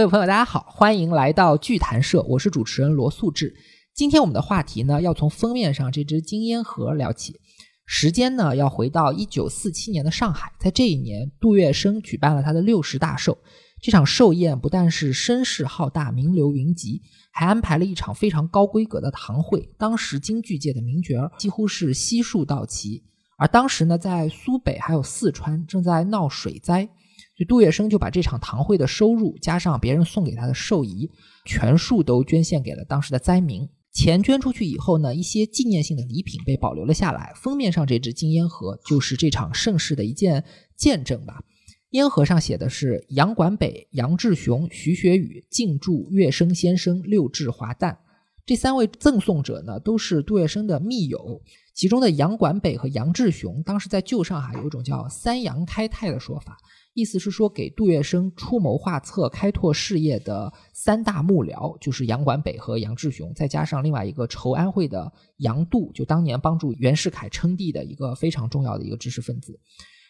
各位朋友，大家好，欢迎来到剧谈社，我是主持人罗素志。今天我们的话题呢，要从封面上这只金烟盒聊起。时间呢，要回到一九四七年的上海，在这一年，杜月笙举办了他的六十大寿。这场寿宴不但是声势浩大、名流云集，还安排了一场非常高规格的堂会。当时京剧界的名角几乎是悉数到齐。而当时呢，在苏北还有四川正在闹水灾，所以杜月笙就把这场堂会的收入加上别人送给他的寿仪，全数都捐献给了当时的灾民。钱捐出去以后呢，一些纪念性的礼品被保留了下来。封面上这只金烟盒就是这场盛世的一件见证吧。烟盒上写的是杨管北、杨志雄、徐学宇敬祝月笙先生六至华诞。这三位赠送者呢，都是杜月笙的密友。其中的杨管北和杨志雄，当时在旧上海有一种叫“三杨开泰”的说法，意思是说给杜月笙出谋划策、开拓事业的三大幕僚，就是杨管北和杨志雄，再加上另外一个筹安会的杨度，就当年帮助袁世凯称帝的一个非常重要的一个知识分子。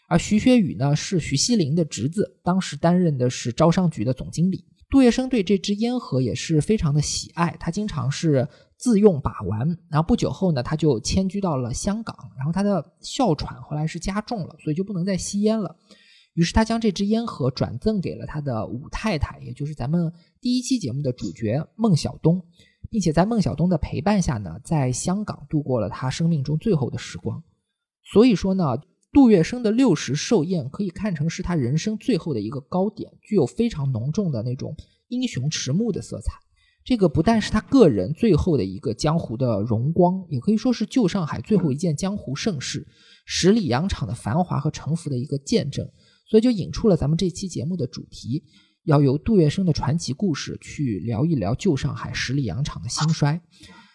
而徐学宇呢，是徐锡麟的侄子，当时担任的是招商局的总经理。杜月笙对这支烟盒也是非常的喜爱，他经常是。自用把玩，然后不久后呢，他就迁居到了香港。然后他的哮喘后来是加重了，所以就不能再吸烟了。于是他将这支烟盒转赠给了他的五太太，也就是咱们第一期节目的主角孟小冬，并且在孟小冬的陪伴下呢，在香港度过了他生命中最后的时光。所以说呢，杜月笙的六十寿宴可以看成是他人生最后的一个高点，具有非常浓重的那种英雄迟暮的色彩。这个不但是他个人最后的一个江湖的荣光，也可以说是旧上海最后一件江湖盛事，十里洋场的繁华和沉浮的一个见证。所以就引出了咱们这期节目的主题，要由杜月笙的传奇故事去聊一聊旧上海十里洋场的兴衰。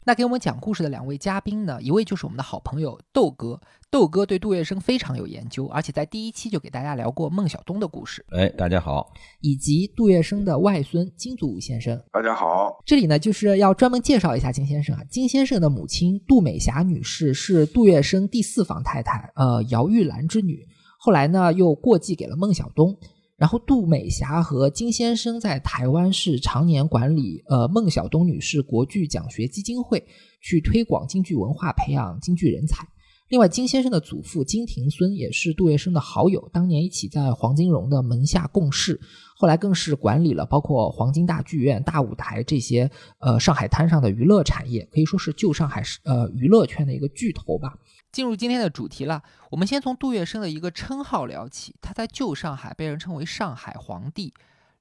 那给我们讲故事的两位嘉宾呢？一位就是我们的好朋友豆哥，豆哥对杜月笙非常有研究，而且在第一期就给大家聊过孟小冬的故事。哎，大家好，以及杜月笙的外孙金祖武先生。大家好，这里呢就是要专门介绍一下金先生啊。金先生的母亲杜美霞女士是杜月笙第四房太太，呃，姚玉兰之女，后来呢又过继给了孟小冬。然后，杜美霞和金先生在台湾是常年管理呃孟小冬女士国剧奖学基金会，去推广京剧文化，培养京剧人才。另外，金先生的祖父金庭孙也是杜月笙的好友，当年一起在黄金荣的门下共事，后来更是管理了包括黄金大剧院、大舞台这些呃上海滩上的娱乐产业，可以说是旧上海呃娱乐圈的一个巨头吧。进入今天的主题了，我们先从杜月笙的一个称号聊起。他在旧上海被人称为“上海皇帝”，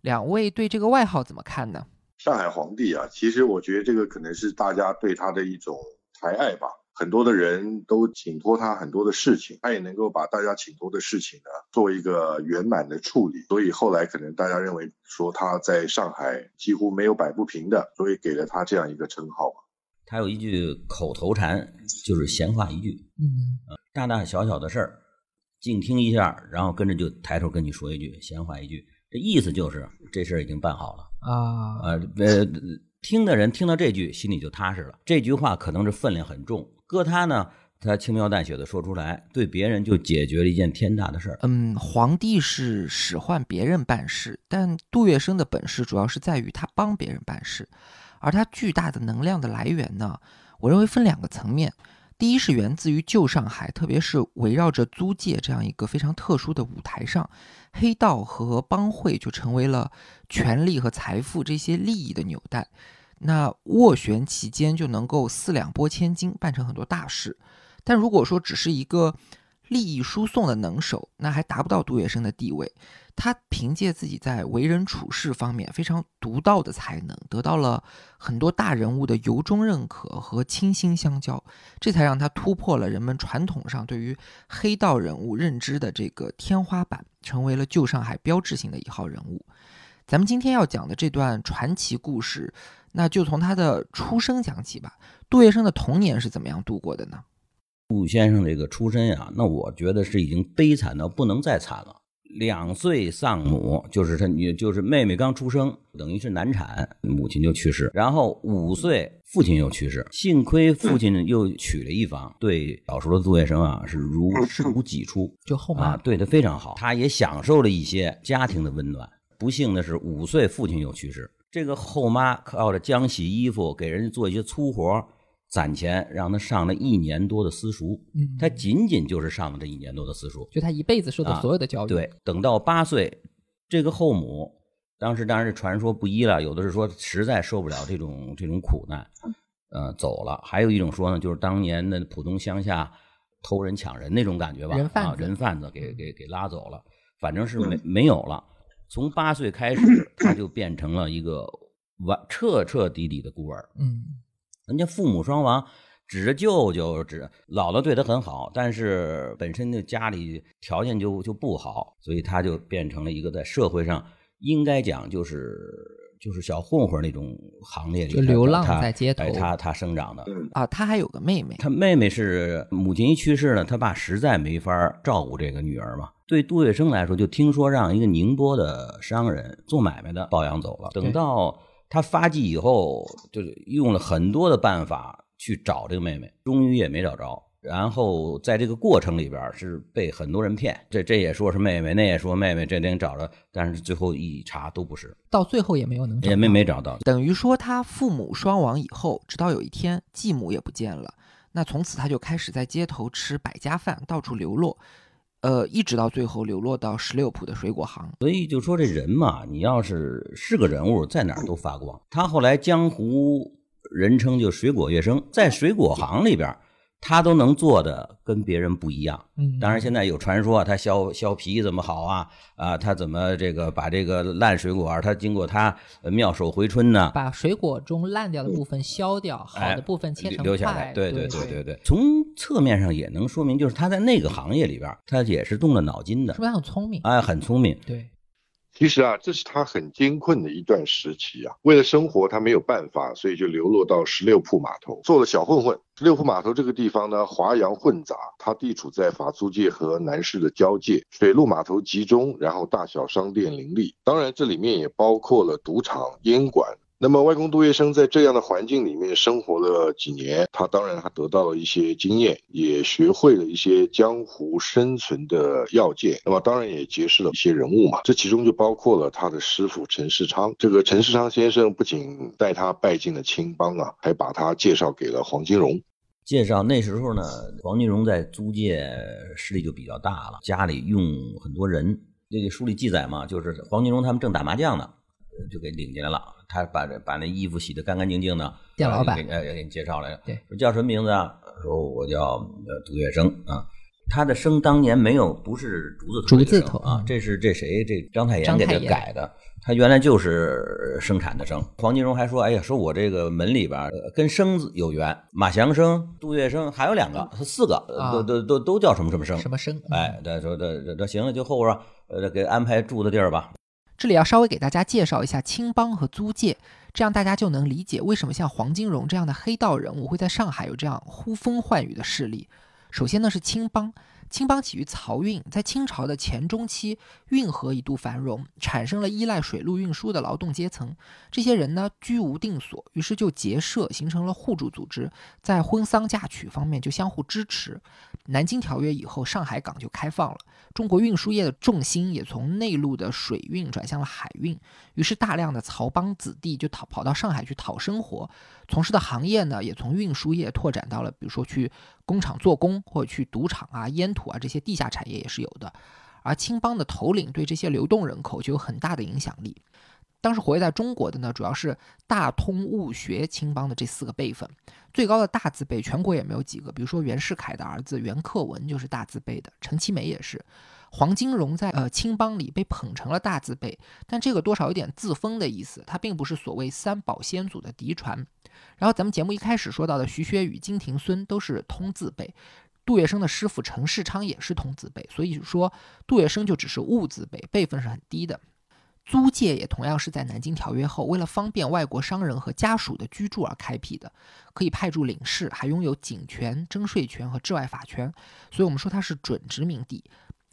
两位对这个外号怎么看呢？上海皇帝啊，其实我觉得这个可能是大家对他的一种抬爱吧。很多的人都请托他很多的事情，他也能够把大家请托的事情呢做一个圆满的处理。所以后来可能大家认为说他在上海几乎没有摆不平的，所以给了他这样一个称号。他有一句口头禅，就是闲话一句，嗯，大大小小的事儿，静听一下，然后跟着就抬头跟你说一句闲话一句，这意思就是这事儿已经办好了啊啊，呃，听的人听到这句心里就踏实了。这句话可能是分量很重，搁他呢，他轻描淡写的说出来，对别人就解决了一件天大的事儿。嗯，皇帝是使唤别人办事，但杜月笙的本事主要是在于他帮别人办事。而它巨大的能量的来源呢？我认为分两个层面。第一是源自于旧上海，特别是围绕着租界这样一个非常特殊的舞台上，黑道和帮会就成为了权力和财富这些利益的纽带。那斡旋其间就能够四两拨千斤，办成很多大事。但如果说只是一个利益输送的能手，那还达不到杜月笙的地位。他凭借自己在为人处事方面非常独到的才能，得到了很多大人物的由衷认可和倾心相交，这才让他突破了人们传统上对于黑道人物认知的这个天花板，成为了旧上海标志性的一号人物。咱们今天要讲的这段传奇故事，那就从他的出生讲起吧。杜月笙的童年是怎么样度过的呢？杜先生这个出身呀，那我觉得是已经悲惨到不能再惨了。两岁丧母，就是他女，就是妹妹刚出生，等于是难产，母亲就去世。然后五岁，父亲又去世，幸亏父亲又娶了一房，对小时候的杜月笙啊是如视如己出，就后妈，对他非常好，他也享受了一些家庭的温暖。不幸的是五岁父亲又去世，这个后妈靠着浆洗衣服，给人家做一些粗活。攒钱让他上了一年多的私塾，嗯，他仅仅就是上了这一年多的私塾，就他一辈子受的所有的教育。对，等到八岁，这个后母当时当然是传说不一了，有的是说实在受不了这种这种苦难，呃，走了；还有一种说呢，就是当年的浦东乡下偷人抢人那种感觉吧，人贩子，人贩子给给给拉走了，反正是没没有了。从八岁开始，他就变成了一个完彻彻底底的孤儿，嗯。人家父母双亡，指着舅舅，指姥姥对他很好，但是本身的家里条件就就不好，所以他就变成了一个在社会上应该讲就是就是小混混那种行列里，就流浪在街头，他他生长的啊，他还有个妹妹，他妹妹是母亲一去世呢，他爸实在没法照顾这个女儿嘛。对杜月笙来说，就听说让一个宁波的商人做买卖的抱养走了，等到。他发迹以后，就是用了很多的办法去找这个妹妹，终于也没找着。然后在这个过程里边是被很多人骗，这这也说是妹妹，那也说妹妹，这能找着，但是最后一查都不是，到最后也没有能也没没找到。等于说他父母双亡以后，直到有一天继母也不见了，那从此他就开始在街头吃百家饭，到处流落。呃，一直到最后流落到十六铺的水果行，所以就说这人嘛，你要是是个人物，在哪儿都发光。他后来江湖人称就水果月生，在水果行里边。他都能做的跟别人不一样，嗯，当然现在有传说他削削皮怎么好啊啊，他怎么这个把这个烂水果，他经过他妙手回春呢？把水果中烂掉的部分削掉，好的部分切成留下来。对对对对对，从侧面上也能说明，就是他在那个行业里边，他也是动了脑筋的，是不是很聪明？哎，很聪明。对。其实啊，这是他很艰困的一段时期啊。为了生活，他没有办法，所以就流落到十六铺码头做了小混混。十六铺码头这个地方呢，华洋混杂，它地处在法租界和南市的交界，水陆码头集中，然后大小商店林立。当然，这里面也包括了赌场、烟馆。那么，外公杜月笙在这样的环境里面生活了几年，他当然他得到了一些经验，也学会了一些江湖生存的要件。那么，当然也结识了一些人物嘛，这其中就包括了他的师傅陈世昌。这个陈世昌先生不仅带他拜进了青帮啊，还把他介绍给了黄金荣。介绍那时候呢，黄金荣在租界势力就比较大了，家里用很多人。这个书里记载嘛，就是黄金荣他们正打麻将呢。就给领进来了，他把这把那衣服洗得干干净净的，店老板呃给你介绍来了，对，说叫什么名字啊？说我叫杜月笙啊，他的生当年没有不是竹字竹字头啊，这是这谁这张太炎给他改的，他原来就是生产的生。黄金荣还说，哎呀，说我这个门里边跟生字有缘，马祥生、杜月笙还有两个，四个都都都都叫什么什么生什么生？哎，他说这这行了，就后边呃给安排住的地儿吧。这里要稍微给大家介绍一下青帮和租界，这样大家就能理解为什么像黄金荣这样的黑道人物会在上海有这样呼风唤雨的势力。首先呢是青帮。青帮起于漕运，在清朝的前中期，运河一度繁荣，产生了依赖水路运输的劳动阶层。这些人呢，居无定所，于是就结社，形成了互助组织，在婚丧嫁娶方面就相互支持。南京条约以后，上海港就开放了，中国运输业的重心也从内陆的水运转向了海运，于是大量的漕帮子弟就讨跑到上海去讨生活，从事的行业呢，也从运输业拓展到了，比如说去。工厂做工或者去赌场啊、烟土啊这些地下产业也是有的，而青帮的头领对这些流动人口就有很大的影响力。当时活跃在中国的呢，主要是大通物学青帮的这四个辈分，最高的大字辈全国也没有几个。比如说袁世凯的儿子袁克文就是大字辈的，陈其美也是。黄金荣在呃青帮里被捧成了大字辈，但这个多少有点自封的意思，他并不是所谓三宝先祖的嫡传。然后咱们节目一开始说到的徐学与、金庭孙都是通字辈，杜月笙的师傅陈世昌也是通字辈，所以说杜月笙就只是物字辈，辈分是很低的。租界也同样是在南京条约后，为了方便外国商人和家属的居住而开辟的，可以派驻领事，还拥有警权、征税权和治外法权，所以我们说它是准殖民地。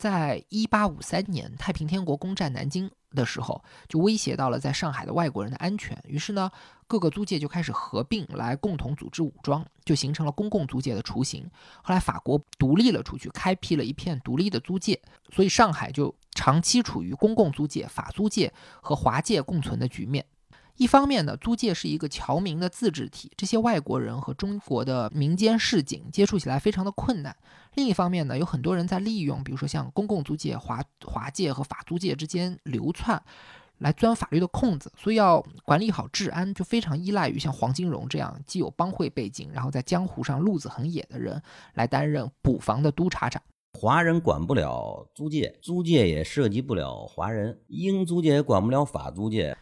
在一八五三年太平天国攻占南京的时候，就威胁到了在上海的外国人的安全。于是呢，各个租界就开始合并来共同组织武装，就形成了公共租界的雏形。后来法国独立了出去，开辟了一片独立的租界，所以上海就长期处于公共租界、法租界和华界共存的局面。一方面呢，租界是一个侨民的自治体，这些外国人和中国的民间市井接触起来非常的困难。另一方面呢，有很多人在利用，比如说像公共租界、华华界和法租界之间流窜，来钻法律的空子。所以要管理好治安，就非常依赖于像黄金荣这样既有帮会背景，然后在江湖上路子很野的人来担任捕房的督察长。华人管不了租界，租界也涉及不了华人；英租界也管不了法租界。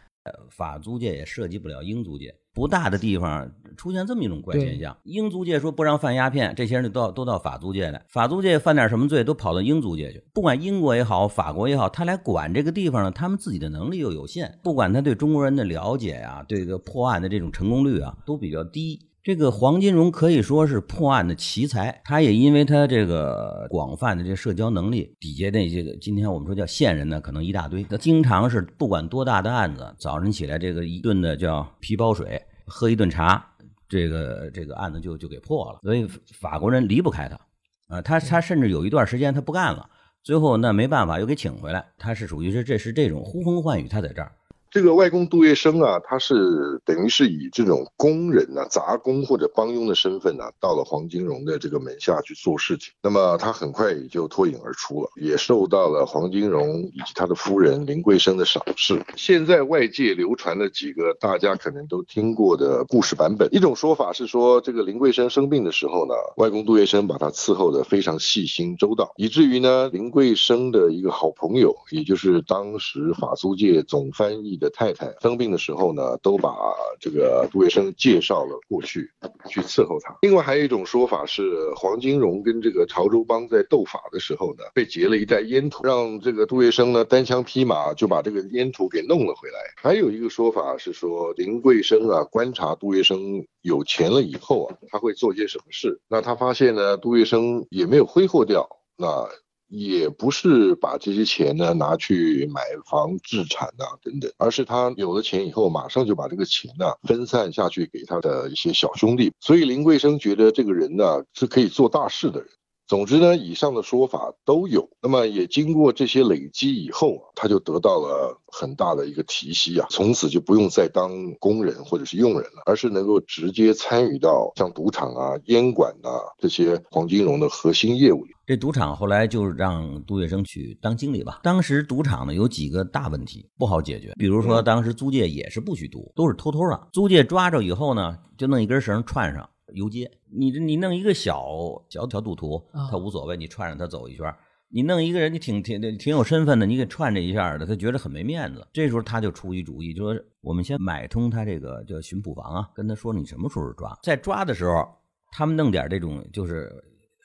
法租界也涉及不了英租界，不大的地方出现这么一种怪现象：英租界说不让贩鸦片，这些人就到都到法租界来；法租界犯点什么罪，都跑到英租界去。不管英国也好，法国也好，他来管这个地方呢，他们自己的能力又有限，不管他对中国人的了解呀，对这个破案的这种成功率啊，都比较低。这个黄金荣可以说是破案的奇才，他也因为他这个广泛的这社交能力，底下那些个今天我们说叫线人呢，可能一大堆。他经常是不管多大的案子，早晨起来这个一顿的叫皮包水，喝一顿茶，这个这个案子就就给破了。所以法国人离不开他，啊，他他甚至有一段时间他不干了，最后那没办法又给请回来。他是属于是这是这种呼风唤雨，他在这儿。这个外公杜月笙啊，他是等于是以这种工人呢、杂工或者帮佣的身份呢，到了黄金荣的这个门下去做事情。那么他很快也就脱颖而出了，也受到了黄金荣以及他的夫人林桂生的赏识。现在外界流传了几个大家可能都听过的故事版本。一种说法是说，这个林桂生生病的时候呢，外公杜月笙把他伺候的非常细心周到，以至于呢，林桂生的一个好朋友，也就是当时法租界总翻译。的太太生病的时候呢，都把这个杜月笙介绍了过去，去伺候他。另外还有一种说法是，黄金荣跟这个潮州帮在斗法的时候呢，被劫了一袋烟土，让这个杜月笙呢单枪匹马就把这个烟土给弄了回来。还有一个说法是说，林桂生啊观察杜月笙有钱了以后啊，他会做些什么事？那他发现呢，杜月笙也没有挥霍掉，那。也不是把这些钱呢拿去买房置产呐等等，而是他有了钱以后，马上就把这个钱呢分散下去给他的一些小兄弟。所以林桂生觉得这个人呢是可以做大事的人。总之呢，以上的说法都有。那么也经过这些累积以后啊，他就得到了很大的一个提息啊，从此就不用再当工人或者是佣人了，而是能够直接参与到像赌场啊、烟馆呐这些黄金荣的核心业务里。这赌场后来就让杜月笙去当经理吧。当时赌场呢有几个大问题不好解决，比如说当时租界也是不许赌，都是偷偷的。租界抓着以后呢，就弄一根绳串上。游街，你这你弄一个小小小赌徒，他无所谓，你串着他走一圈。你弄一个人，你挺挺挺有身份的，你给串这一下的，他觉得很没面子。这时候他就出一主意，就说我们先买通他这个叫巡捕房啊，跟他说你什么时候抓，在抓的时候，他们弄点这种就是。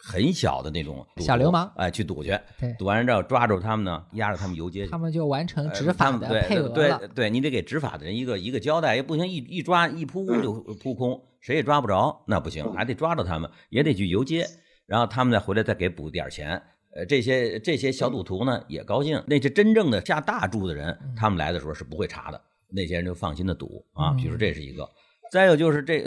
很小的那种小流氓，哎，去赌去，赌完之后抓住他们呢，押着他们游街去，他们就完成执法的配额了。对，对你得给执法的人一个一个交代，也不行，一一抓一扑 就扑空，谁也抓不着，那不行，还得抓着他们，也得去游街，然后他们再回来再给补点钱。呃，这些这些小赌徒呢也高兴，那些真正的下大注的人，他们来的时候是不会查的，那些人就放心的赌啊。比如说这是一个，再有就是这。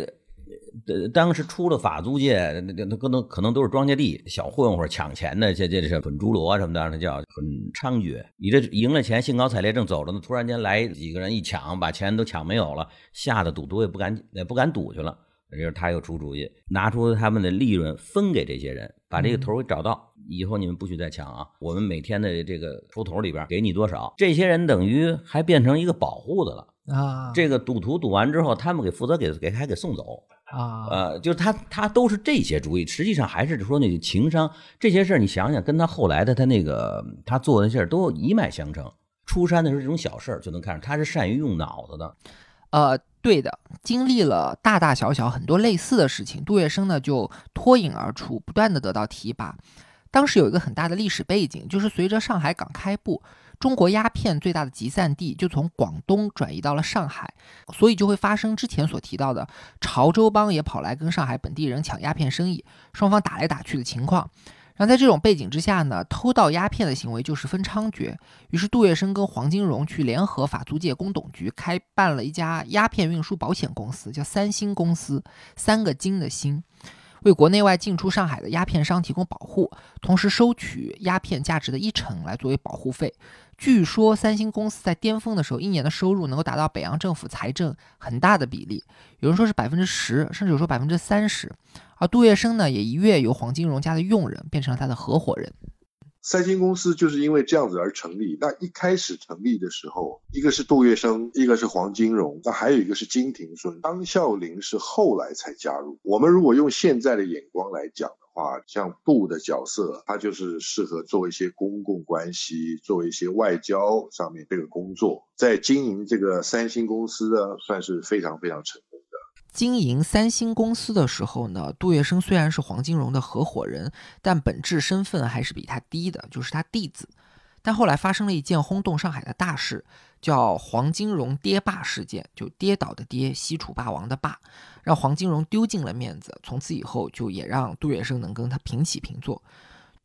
呃，当时出了法租界，那那可能可能都是庄稼地，小混混抢钱的，这这是滚珠罗什么的，那叫很猖獗。你这赢了钱，兴高采烈正走着呢，突然间来几个人一抢，把钱都抢没有了，吓得赌徒也不敢也不敢赌去了。这时他又出主意，拿出他们的利润分给这些人，把这个头给找到，以后你们不许再抢啊！我们每天的这个抽头里边给你多少？这些人等于还变成一个保护的了啊！这个赌徒赌完之后，他们给负责给给还给送走。啊，呃，就是他，他都是这些主意，实际上还是说那个情商这些事儿，你想想，跟他后来的他那个他做的事儿都一脉相承。出山的时候这种小事儿就能看出他是善于用脑子的。呃，对的，经历了大大小小很多类似的事情，杜月笙呢就脱颖而出，不断的得到提拔。当时有一个很大的历史背景，就是随着上海港开埠。中国鸦片最大的集散地就从广东转移到了上海，所以就会发生之前所提到的潮州帮也跑来跟上海本地人抢鸦片生意，双方打来打去的情况。然后在这种背景之下呢，偷盗鸦片的行为就十分猖獗。于是杜月笙跟黄金荣去联合法租界公董局开办了一家鸦片运输保险公司，叫三星公司，三个金的星，为国内外进出上海的鸦片商提供保护，同时收取鸦片价值的一成来作为保护费。据说三星公司在巅峰的时候，一年的收入能够达到北洋政府财政很大的比例，有人说是百分之十，甚至有说百分之三十。而杜月笙呢，也一跃由黄金荣家的佣人变成了他的合伙人。三星公司就是因为这样子而成立。那一开始成立的时候，一个是杜月笙，一个是黄金荣，那还有一个是金廷顺，张孝林是后来才加入。我们如果用现在的眼光来讲的话，像杜的角色，他就是适合做一些公共关系，做一些外交上面这个工作，在经营这个三星公司呢，算是非常非常成。经营三星公司的时候呢，杜月笙虽然是黄金荣的合伙人，但本质身份还是比他低的，就是他弟子。但后来发生了一件轰动上海的大事，叫黄金荣跌霸事件，就跌倒的跌，西楚霸王的霸，让黄金荣丢尽了面子。从此以后，就也让杜月笙能跟他平起平坐。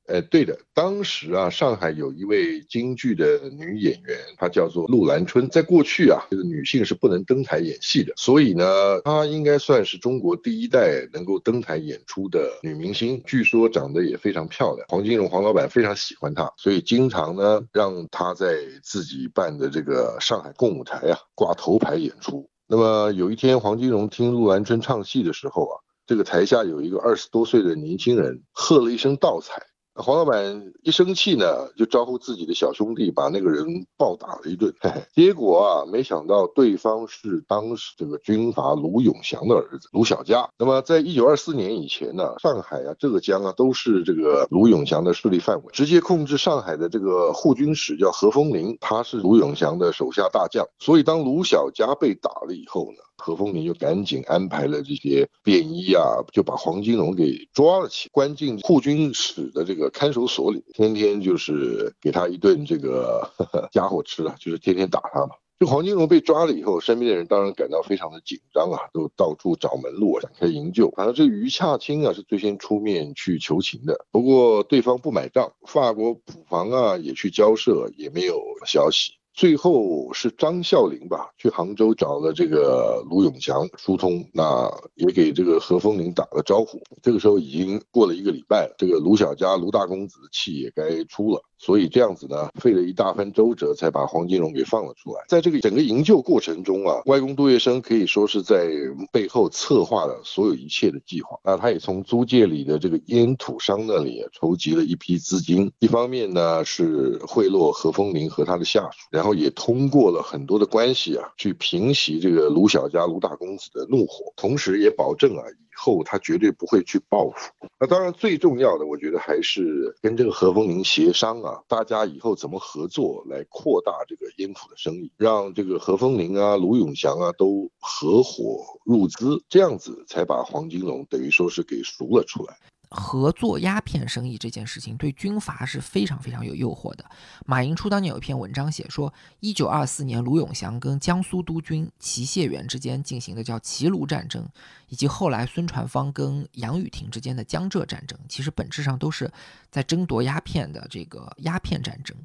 呃，对的，当时啊，上海有一位京剧的女演员，她叫做陆兰春。在过去啊，这个女性是不能登台演戏的，所以呢，她应该算是中国第一代能够登台演出的女明星。据说长得也非常漂亮，黄金荣黄老板非常喜欢她，所以经常呢让她在自己办的这个上海共舞台啊挂头牌演出。那么有一天，黄金荣听陆兰春唱戏的时候啊，这个台下有一个二十多岁的年轻人喝了一声倒彩。黄老板一生气呢，就招呼自己的小兄弟把那个人暴打了一顿。嘿嘿结果啊，没想到对方是当时这个军阀卢永祥的儿子卢小佳。那么，在一九二四年以前呢，上海啊、浙江啊都是这个卢永祥的势力范围。直接控制上海的这个护军使叫何风林，他是卢永祥的手下大将。所以，当卢小佳被打了以后呢？何风林就赶紧安排了这些便衣啊，就把黄金荣给抓了起，关进护军使的这个看守所里，天天就是给他一顿这个 家伙吃了，就是天天打他嘛。就黄金荣被抓了以后，身边的人当然感到非常的紧张啊，都到处找门路展开营救。反正这个于洽清啊是最先出面去求情的，不过对方不买账，法国普防啊也去交涉，也没有消息。最后是张孝林吧，去杭州找了这个卢永祥疏通，那也给这个何风林打了招呼。这个时候已经过了一个礼拜了，这个卢小家卢大公子的气也该出了。所以这样子呢，费了一大番周折，才把黄金荣给放了出来。在这个整个营救过程中啊，外公杜月笙可以说是在背后策划了所有一切的计划。那他也从租界里的这个烟土商那里筹集了一批资金，一方面呢是贿赂何风林和他的下属，然后也通过了很多的关系啊，去平息这个卢小家卢大公子的怒火，同时也保证啊。以后他绝对不会去报复。那当然最重要的，我觉得还是跟这个何风林协商啊，大家以后怎么合作来扩大这个烟府的生意，让这个何风林啊、卢永祥啊都合伙入资，这样子才把黄金荣等于说是给赎了出来。合作鸦片生意这件事情对军阀是非常非常有诱惑的。马寅初当年有一篇文章写说，一九二四年卢永祥跟江苏督军祁谢元之间进行的叫齐卢战争，以及后来孙传芳跟杨宇霆之间的江浙战争，其实本质上都是在争夺鸦片的这个鸦片战争。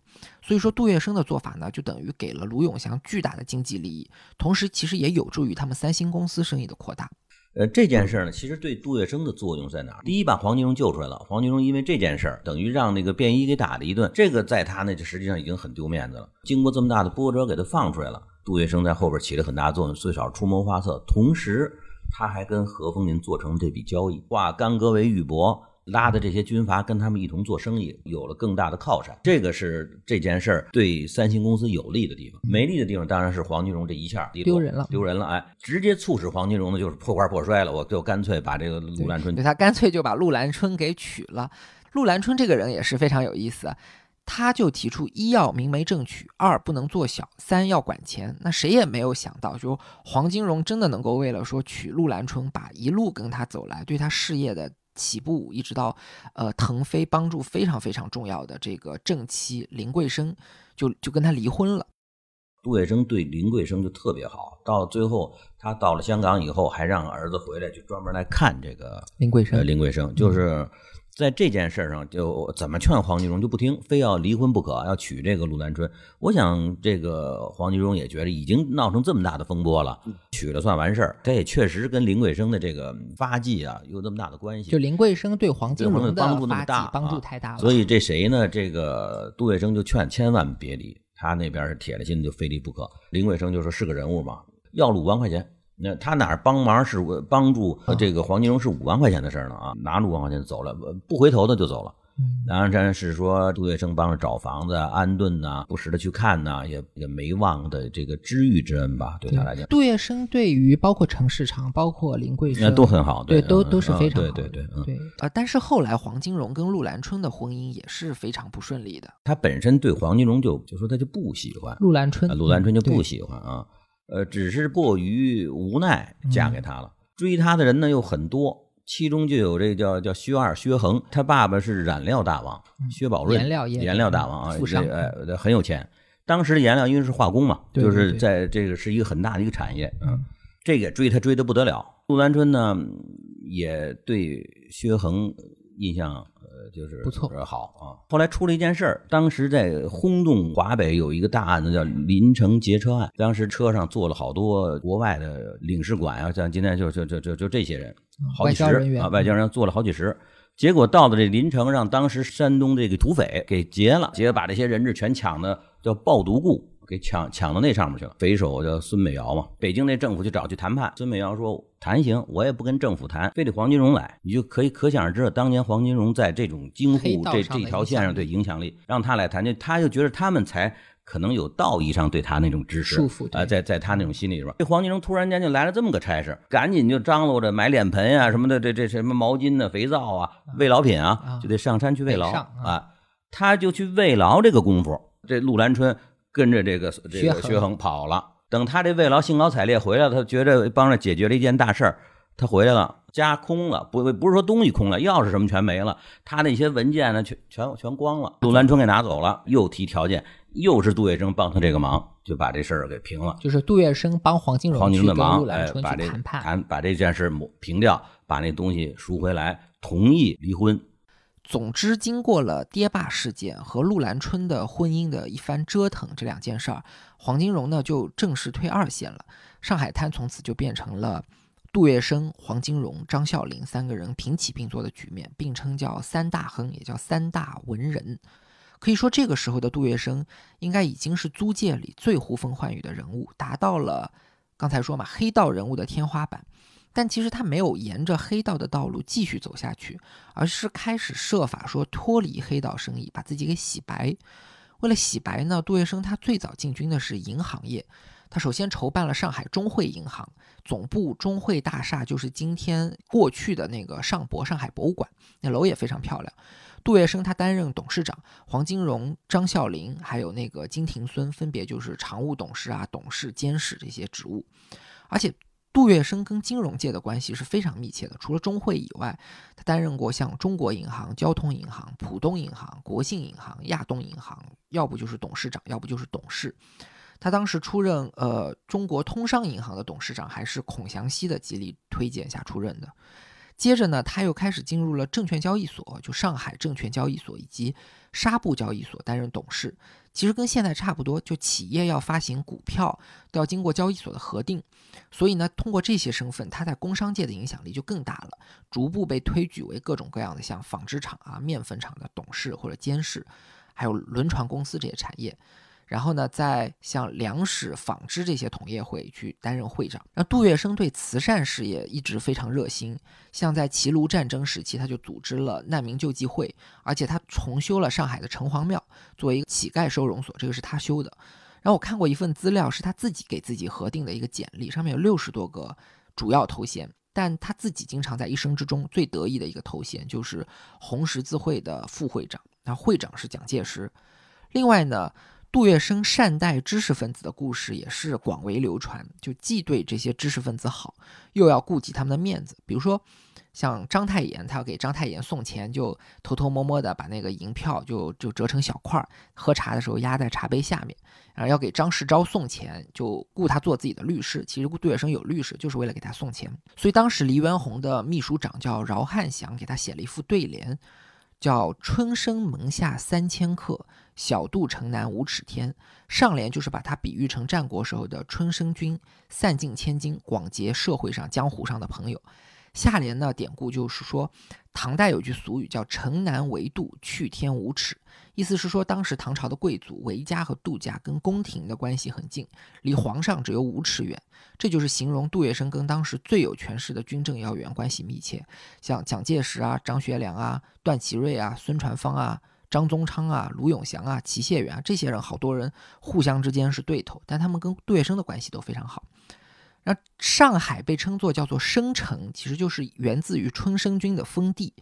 所以说，杜月笙的做法呢，就等于给了卢永祥巨大的经济利益，同时其实也有助于他们三星公司生意的扩大。呃，这件事呢，其实对杜月笙的作用在哪儿？第一，把黄金荣救出来了。黄金荣因为这件事儿，等于让那个便衣给打了一顿，这个在他那就实际上已经很丢面子了。经过这么大的波折，给他放出来了。杜月笙在后边起了很大作用，最少出谋划策，同时他还跟何风林做成这笔交易，化干戈为玉帛。拉的这些军阀跟他们一同做生意，有了更大的靠山，这个是这件事儿对三星公司有利的地方。没利的地方当然是黄金荣这一下丢人了，丢人了！哎，直接促使黄金荣呢就是破罐破摔了，我就干脆把这个陆兰春，对他干脆就把陆兰春给娶了。陆兰春这个人也是非常有意思，他就提出一要明媒正娶，二不能做小，三要管钱。那谁也没有想到，就黄金荣真的能够为了说娶陆兰春，把一路跟他走来对他事业的。起步一直到，呃，腾飞帮助非常非常重要的这个正妻林桂生，就就跟他离婚了。杜月笙对林桂生就特别好，到最后他到了香港以后，还让儿子回来，就专门来看这个林桂生。林桂生就是在这件事上，就怎么劝黄继荣就不听，非要离婚不可，要娶这个陆南春。我想，这个黄继荣也觉得已经闹成这么大的风波了，娶了算完事儿。这也确实跟林桂生的这个发迹啊有这么大的关系。就林桂生对黄金荣的帮助那么大，帮助太大了。所以这谁呢？这个杜月笙就劝千万别离，他那边是铁了心就非离不可。林桂生就说是个人物嘛，要了五万块钱。那他哪帮忙是帮助这个黄金荣是五万块钱的事儿呢啊，拿着五万块钱走了，不回头的就走了。当然是说杜月笙帮着找房子安顿呐，不时的去看呐，也也没忘的这个知遇之恩吧，对他来讲。杜月笙对于包括陈世昌、包括林桂生都很好，对，都都是非常好。对对对，对啊。但是后来黄金荣跟陆兰春的婚姻也是非常不顺利的。他本身对黄金荣就就说他就不喜欢陆兰春，陆兰春就不喜欢啊。呃，只是过于无奈嫁给他了。追他的人呢又很多，其中就有这个叫叫薛二薛恒，他爸爸是染料大王薛宝瑞，颜料颜料大王啊，呃，很有钱。当时的颜料因为是化工嘛，就是在这个是一个很大的一个产业。嗯，这个追他追的不得了。陆兰春呢也对薛恒印象。就是不错，好啊。后来出了一件事儿，当时在轰动华北有一个大案子，叫林城劫车案。当时车上坐了好多国外的领事馆啊，像今天就就就就就这些人，好几十啊，外交人员坐了好几十。结果到了这临城，让当时山东这个土匪给劫了，劫把这些人质全抢的叫抱独固。给抢抢到那上面去了，匪首叫孙美瑶嘛。北京那政府就找去谈判，孙美瑶说谈行，我也不跟政府谈，非得黄金荣来。你就可以可想而知，当年黄金荣在这种京沪这这条线上对影响力，让他来谈，就他就觉得他们才可能有道义上对他那种支持束缚啊，在在他那种心里边，这黄金荣突然间就来了这么个差事，赶紧就张罗着买脸盆啊什么的，这这什么毛巾呢、肥皂啊、慰劳品啊，就得上山去慰劳啊。他就去慰劳这个功夫，这陆兰春。跟着这个这个薛恒跑了，等他这慰劳兴高采烈回来了，他觉着帮着解决了一件大事儿，他回来了，家空了，不不是说东西空了，钥匙什么全没了，他那些文件呢，全全全光了，杜兰春给拿走了，又提条件，又是杜月笙帮他这个忙，就把这事儿给平了。就是杜月笙帮黄金荣黄金荣的忙，哎，把这谈判，谈把这件事抹平掉，把那东西赎回来，同意离婚。总之，经过了爹爸事件和陆兰春的婚姻的一番折腾，这两件事儿，黄金荣呢就正式退二线了。上海滩从此就变成了杜月笙、黄金荣、张啸林三个人平起平坐的局面，并称叫三大亨，也叫三大文人。可以说，这个时候的杜月笙应该已经是租界里最呼风唤雨的人物，达到了刚才说嘛黑道人物的天花板。但其实他没有沿着黑道的道路继续走下去，而是开始设法说脱离黑道生意，把自己给洗白。为了洗白呢，杜月笙他最早进军的是银行业，他首先筹办了上海中汇银行总部，中汇大厦就是今天过去的那个上博上海博物馆，那楼也非常漂亮。杜月笙他担任董事长，黄金荣、张啸林还有那个金廷孙分别就是常务董事啊、董事、监事这些职务，而且。杜月笙跟金融界的关系是非常密切的。除了中汇以外，他担任过像中国银行、交通银行、浦东银行、国信银行、亚东银行，要不就是董事长，要不就是董事。他当时出任呃中国通商银行的董事长，还是孔祥熙的极力推荐下出任的。接着呢，他又开始进入了证券交易所，就上海证券交易所以及纱布交易所担任董事。其实跟现在差不多，就企业要发行股票都要经过交易所的核定，所以呢，通过这些身份，他在工商界的影响力就更大了，逐步被推举为各种各样的像纺织厂啊、面粉厂的董事或者监事，还有轮船公司这些产业。然后呢，在像粮食、纺织这些同业会去担任会长。那杜月笙对慈善事业一直非常热心，像在齐鲁战争时期，他就组织了难民救济会，而且他重修了上海的城隍庙，作为一个乞丐收容所，这个是他修的。然后我看过一份资料，是他自己给自己核定的一个简历，上面有六十多个主要头衔，但他自己经常在一生之中最得意的一个头衔就是红十字会的副会长，那会长是蒋介石。另外呢。杜月笙善待知识分子的故事也是广为流传，就既对这些知识分子好，又要顾及他们的面子。比如说，像章太炎，他要给章太炎送钱，就偷偷摸摸的把那个银票就就折成小块儿，喝茶的时候压在茶杯下面。然后要给张世钊送钱，就雇他做自己的律师。其实杜月笙有律师，就是为了给他送钱。所以当时黎元洪的秘书长叫饶汉祥，给他写了一副对联，叫“春生门下三千客，小杜城南五尺天”。上联就是把它比喻成战国时候的春申君，散尽千金，广结社会上江湖上的朋友。下联呢，典故就是说，唐代有句俗语叫“城南为杜，去天无尺”，意思是说，当时唐朝的贵族韦家和杜家跟宫廷的关系很近，离皇上只有五尺远。这就是形容杜月笙跟当时最有权势的军政要员关系密切，像蒋介石啊、张学良啊、段祺瑞啊、孙传芳啊、张宗昌啊、卢永祥啊、齐燮元啊，这些人好多人互相之间是对头，但他们跟杜月笙的关系都非常好。那上海被称作叫做生城，其实就是源自于春申君的封地，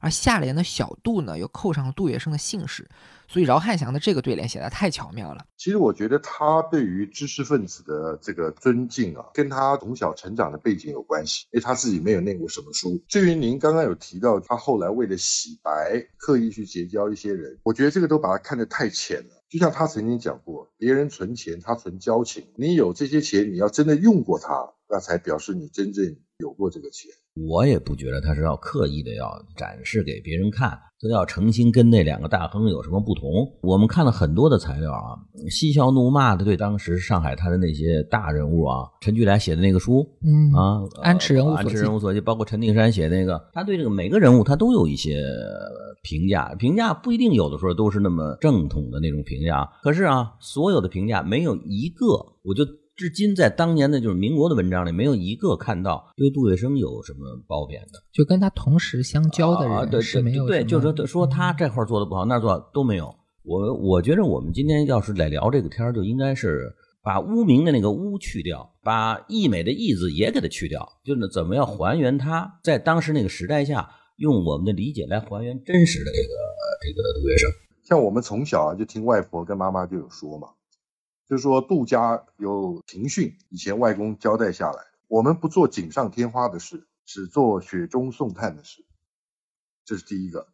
而下联的小杜呢，又扣上了杜月笙的姓氏，所以饶汉祥的这个对联写的太巧妙了。其实我觉得他对于知识分子的这个尊敬啊，跟他从小成长的背景有关系，因为他自己没有念过什么书。至于您刚刚有提到他后来为了洗白，刻意去结交一些人，我觉得这个都把他看得太浅了。就像他曾经讲过，别人存钱，他存交情。你有这些钱，你要真的用过它，那才表示你真正有过这个钱。我也不觉得他是要刻意的要展示给别人看，他要诚心跟那两个大亨有什么不同。我们看了很多的材料啊，嬉笑怒骂的对当时上海滩的那些大人物啊，陈巨来写的那个书，嗯啊，安耻人物安耻人物所记，包括陈定山写那个，他对这个每个人物他都有一些。评价评价不一定有的时候都是那么正统的那种评价，可是啊，所有的评价没有一个，我就至今在当年的就是民国的文章里没有一个看到对杜月笙有什么褒贬的，就跟他同时相交的人是没有对，就是说说他这块做的不好，那做都没有。我我觉得我们今天要是来聊这个天儿，就应该是把污名的那个污去掉，把溢美的溢字也给它去掉，就是怎么样还原他在当时那个时代下。用我们的理解来还原真实的这个这个杜月笙，像我们从小啊就听外婆跟妈妈就有说嘛，就是说杜家有庭训，以前外公交代下来，我们不做锦上添花的事，只做雪中送炭的事，这是第一个。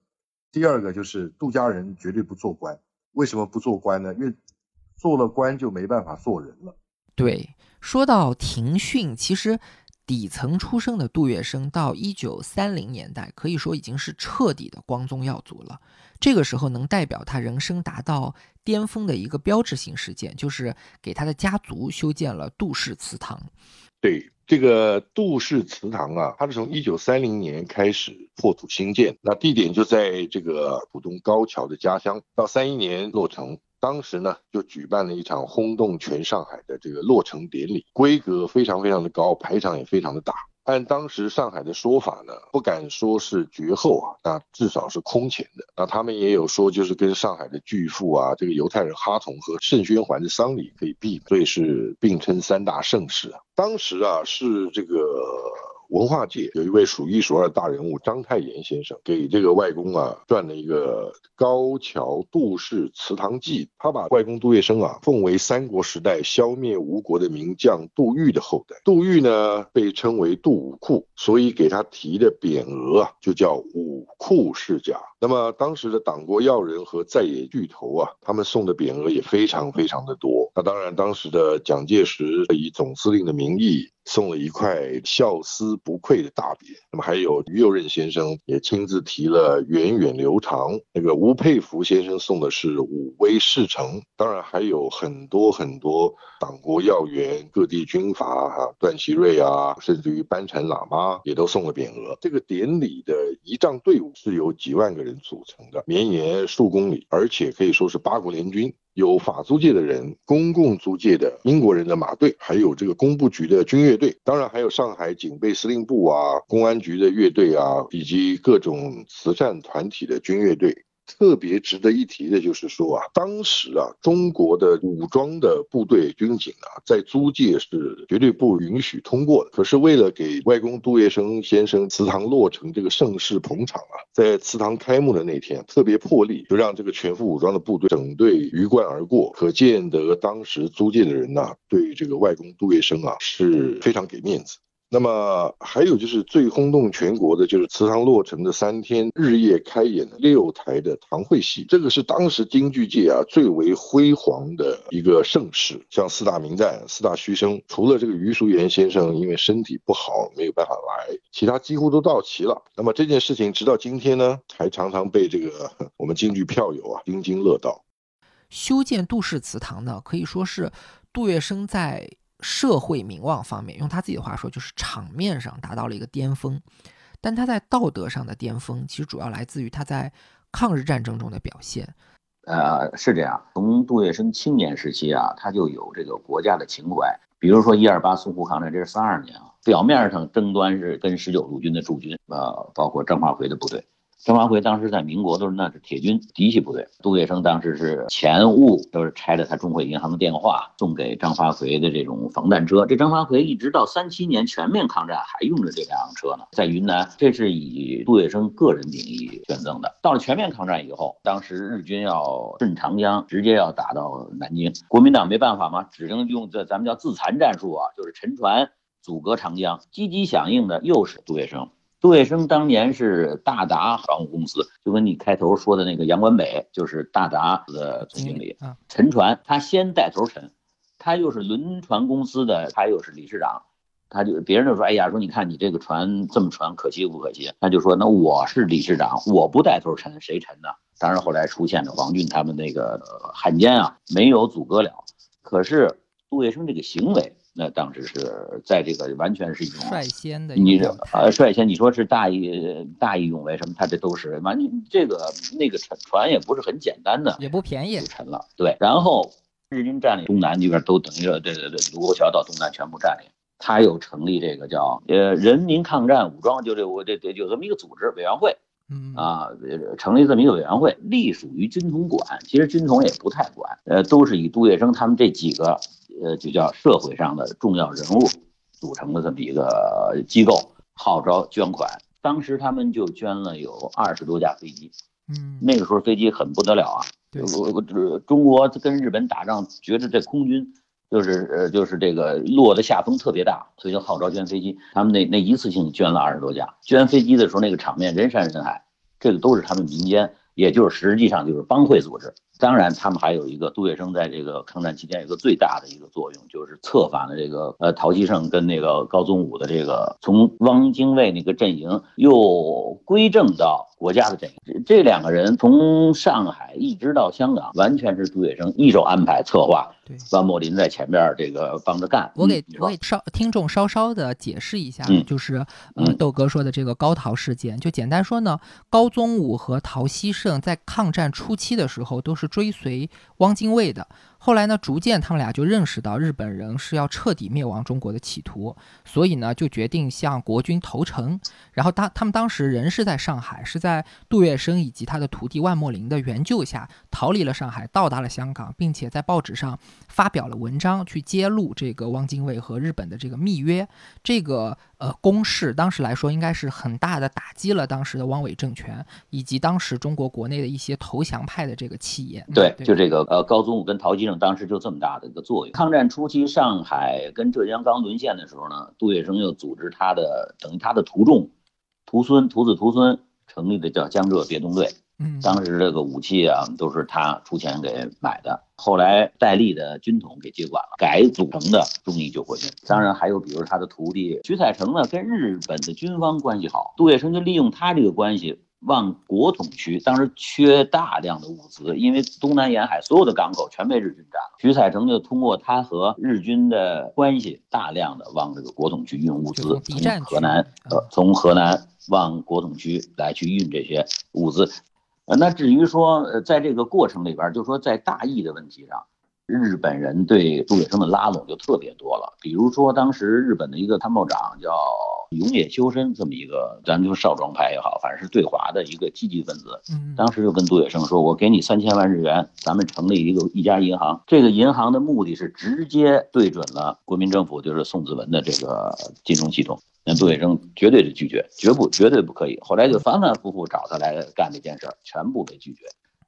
第二个就是杜家人绝对不做官，为什么不做官呢？因为做了官就没办法做人了。对，说到庭训，其实。底层出生的杜月笙，到一九三零年代，可以说已经是彻底的光宗耀祖了。这个时候，能代表他人生达到巅峰的一个标志性事件，就是给他的家族修建了杜氏祠堂。对这个杜氏祠堂啊，它是从一九三零年开始破土兴建，那地点就在这个浦东高桥的家乡，到三一年落成。当时呢，就举办了一场轰动全上海的这个落成典礼，规格非常非常的高，排场也非常的大。按当时上海的说法呢，不敢说是绝后啊，那至少是空前的。那他们也有说，就是跟上海的巨富啊，这个犹太人哈同和盛宣怀的丧礼可以比，所以是并称三大盛事啊。当时啊，是这个。文化界有一位数一数二的大人物章太炎先生，给这个外公啊撰了一个《高桥杜氏祠堂记》，他把外公杜月笙啊奉为三国时代消灭吴国的名将杜预的后代。杜预呢被称为杜武库，所以给他提的匾额啊就叫武库世家。那么当时的党国要人和在野巨头啊，他们送的匾额也非常非常的多。那当然，当时的蒋介石以总司令的名义送了一块孝思不愧的大匾。那么还有于右任先生也亲自提了源远流长。那个吴佩孚先生送的是武威世城。当然还有很多很多党国要员、各地军阀哈，段祺瑞啊，甚至于班禅喇嘛也都送了匾额。这个典礼的仪仗队伍是由几万个人组成的，绵延数公里，而且可以说是八国联军。有法租界的人，公共租界的英国人的马队，还有这个工部局的军乐队，当然还有上海警备司令部啊、公安局的乐队啊，以及各种慈善团体的军乐队。特别值得一提的就是说啊，当时啊，中国的武装的部队军警啊，在租界是绝对不允许通过的。可是为了给外公杜月笙先生祠堂落成这个盛世捧场啊，在祠堂开幕的那天，特别破例，就让这个全副武装的部队整队鱼贯而过。可见得当时租界的人呐，对这个外公杜月笙啊是非常给面子。那么还有就是最轰动全国的，就是祠堂落成的三天，日夜开演六台的堂会戏，这个是当时京剧界啊最为辉煌的一个盛世。像四大名旦、四大须生，除了这个余淑妍先生因为身体不好没有办法来，其他几乎都到齐了。那么这件事情直到今天呢，还常常被这个我们京剧票友啊津津乐道。修建杜氏祠堂呢，可以说是杜月笙在。社会名望方面，用他自己的话说，就是场面上达到了一个巅峰，但他在道德上的巅峰，其实主要来自于他在抗日战争中的表现。呃，是这样，从杜月笙青年时期啊，他就有这个国家的情怀。比如说一二八淞沪抗战，这是三二年啊，表面上争端是跟十九路军的驻军，呃，包括张发奎的部队。张发奎当时在民国都是那是铁军嫡系部队，杜月笙当时是前务都是拆了他中汇银行的电话送给张发奎的这种防弹车。这张发奎一直到三七年全面抗战还用着这辆车呢，在云南，这是以杜月笙个人名义捐赠的。到了全面抗战以后，当时日军要顺长江，直接要打到南京，国民党没办法嘛，只能用这咱们叫自残战术啊，就是沉船阻隔长江。积极响应的又是杜月笙。杜月笙当年是大达航空公司，就跟你开头说的那个杨关北，就是大达的总经理。沉船，他先带头沉，他又是轮船公司的，他又是理事长，他就别人就说，哎呀，说你看你这个船这么沉，可惜不可惜？他就说，那我是理事长，我不带头沉，谁沉呢？当然后来出现了王俊他们那个汉奸啊，没有阻隔了。可是杜月笙这个行为。那当时是在这个完全是一种率先的，你呃率先你说是大义大义勇为什么？他这都是完全这个那个沉船也不是很简单的，也不便宜，沉了。对，然后日军占领东南这边都等于对对对，卢沟桥到东南全部占领。他又成立这个叫呃人民抗战武装，就这我这这有这么一个组织委员会，嗯啊成立这么一个委员会，隶属于军统管。其实军统也不太管，呃都是以杜月笙他们这几个。呃，就叫社会上的重要人物组成的这么一个机构，号召捐款。当时他们就捐了有二十多架飞机，嗯，那个时候飞机很不得了啊。我我中国跟日本打仗，觉得这空军就是呃就是这个落的下风特别大，所以就号召捐飞机。他们那那一次性捐了二十多架，捐飞机的时候那个场面人山人海，这个都是他们民间，也就是实际上就是帮会组织。当然，他们还有一个杜月笙在这个抗战期间有个最大的一个作用，就是策反了这个呃陶希圣跟那个高宗武的这个从汪精卫那个阵营又归正到国家的阵营。这两个人从上海一直到香港，完全是杜月笙一手安排策划。对，万莫林在前边这个帮着干。我给我给稍听众稍稍的解释一下，就是呃豆哥说的这个高陶事件，就简单说呢，高宗武和陶希圣在抗战初期的时候都是。追随汪精卫的。后来呢，逐渐他们俩就认识到日本人是要彻底灭亡中国的企图，所以呢，就决定向国军投诚。然后当他们当时人是在上海，是在杜月笙以及他的徒弟万墨林的援救下逃离了上海，到达了香港，并且在报纸上发表了文章，去揭露这个汪精卫和日本的这个密约。这个呃攻势，当时来说应该是很大的打击了当时的汪伪政权以及当时中国国内的一些投降派的这个气焰。对，就这个呃高宗武跟陶基。当时就这么大的一个作用。抗战初期，上海跟浙江刚沦陷的时候呢，杜月笙又组织他的等于他的徒众、徒孙、徒子徒孙成立的叫江浙别动队。嗯，当时这个武器啊都是他出钱给买的。后来戴笠的军统给接管了，改组成的中义救国军。当然还有比如他的徒弟徐彩成呢，跟日本的军方关系好，杜月笙就利用他这个关系。往国统区，当时缺大量的物资，因为东南沿海所有的港口全被日军占了。徐彩成就通过他和日军的关系，大量的往这个国统区运物资，从河南呃从河南往国统区来去运这些物资。呃，那至于说呃在这个过程里边，就说在大义的问题上。日本人对杜月笙的拉拢就特别多了，比如说当时日本的一个参谋长叫永野修身，这么一个，咱就少壮派也好，反正是对华的一个积极分子。嗯，当时就跟杜月笙说：“我给你三千万日元，咱们成立一个一家银行。这个银行的目的是直接对准了国民政府，就是宋子文的这个金融系统。那杜月笙绝对是拒绝，绝不绝对不可以。后来就反反复复找他来干这件事儿，全部被拒绝。”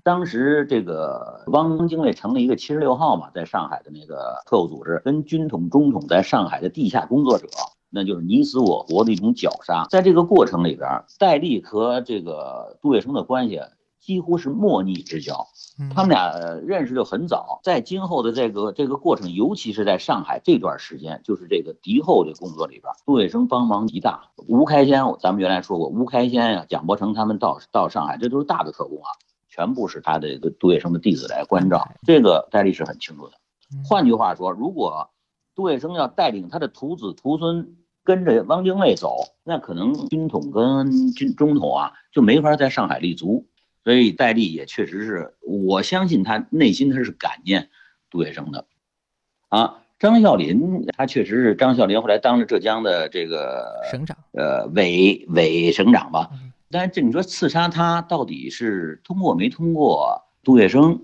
当时这个汪精卫成立一个七十六号嘛，在上海的那个特务组织，跟军统、中统在上海的地下工作者，那就是你死我活的一种绞杀。在这个过程里边，戴笠和这个杜月笙的关系几乎是莫逆之交。他们俩认识就很早，在今后的这个这个过程，尤其是在上海这段时间，就是这个敌后的工作里边，杜月笙帮忙极大。吴开先，咱们原来说过，吴开先呀、蒋伯成他们到到上海，这都是大的特工啊，全部是他的杜月笙的弟子来关照，这个戴笠是很清楚的。换句话说，如果杜月笙要带领他的徒子徒孙跟着汪精卫走，那可能军统跟军中统啊就没法在上海立足。所以戴笠也确实是，我相信他内心他是感念杜月笙的，啊，张啸林他确实是张啸林后来当了浙江的这个省长，呃，委委省长吧。但是这你说刺杀他到底是通过没通过杜月笙？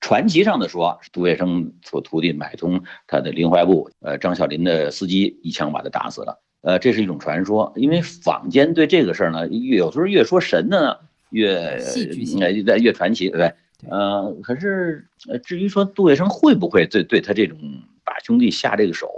传奇上的说，杜月笙所徒弟买通他的林怀部，呃，张小林的司机一枪把他打死了。呃，这是一种传说，因为坊间对这个事儿呢，越有时候越说神的呢。越戏剧性，呃，越传奇，对不对？呃，可是，呃，至于说杜月笙会不会对对他这种把兄弟下这个手，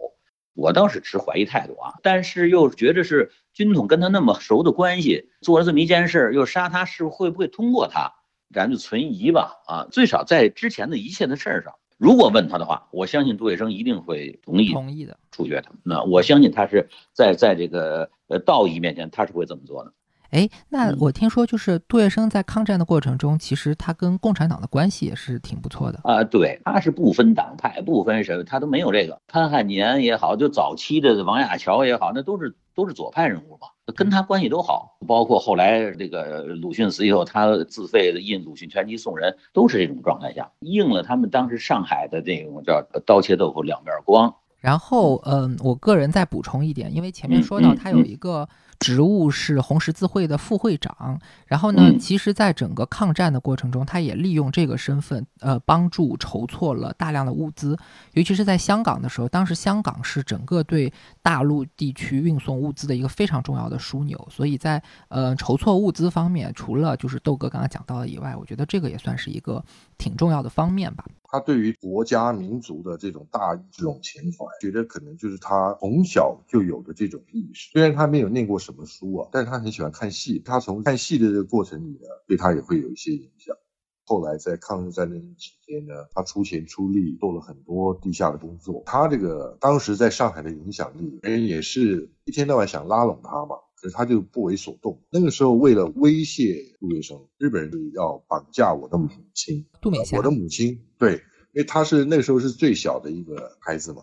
我倒是持怀疑态度啊。但是又觉着是军统跟他那么熟的关系，做了这么一件事，又杀他，是会不会通过他？咱就存疑吧。啊，最少在之前的一切的事儿上，如果问他的话，我相信杜月笙一定会同意同意的处决他。那我相信他是在在这个呃道义面前，他是会这么做的。哎，那我听说就是杜月笙在抗战的过程中，其实他跟共产党的关系也是挺不错的啊。对，他是不分党派，不分什么，他都没有这个。潘汉年也好，就早期的王亚樵也好，那都是都是左派人物嘛，跟他关系都好。包括后来这个鲁迅死以后，他自费的印《鲁迅全集》送人，都是这种状态下，应了他们当时上海的这种叫刀切豆腐两面光。然后，嗯，我个人再补充一点，因为前面说到他有一个。职务是红十字会的副会长，然后呢，其实，在整个抗战的过程中，他也利用这个身份，呃，帮助筹措了大量的物资，尤其是在香港的时候，当时香港是整个对大陆地区运送物资的一个非常重要的枢纽，所以在呃筹措物资方面，除了就是豆哥刚刚讲到的以外，我觉得这个也算是一个挺重要的方面吧。他对于国家民族的这种大这种情怀，觉得可能就是他从小就有的这种意识。虽然他没有念过什么书啊，但是他很喜欢看戏。他从看戏的这个过程里呢，对他也会有一些影响。后来在抗日战争期间呢，他出钱出力做了很多地下的工作。他这个当时在上海的影响力，人也是一天到晚想拉拢他嘛。可是他就不为所动。那个时候，为了威胁杜月笙，日本人就要绑架我的母亲，杜美霞。我的母亲，对，因为他是那个时候是最小的一个孩子嘛，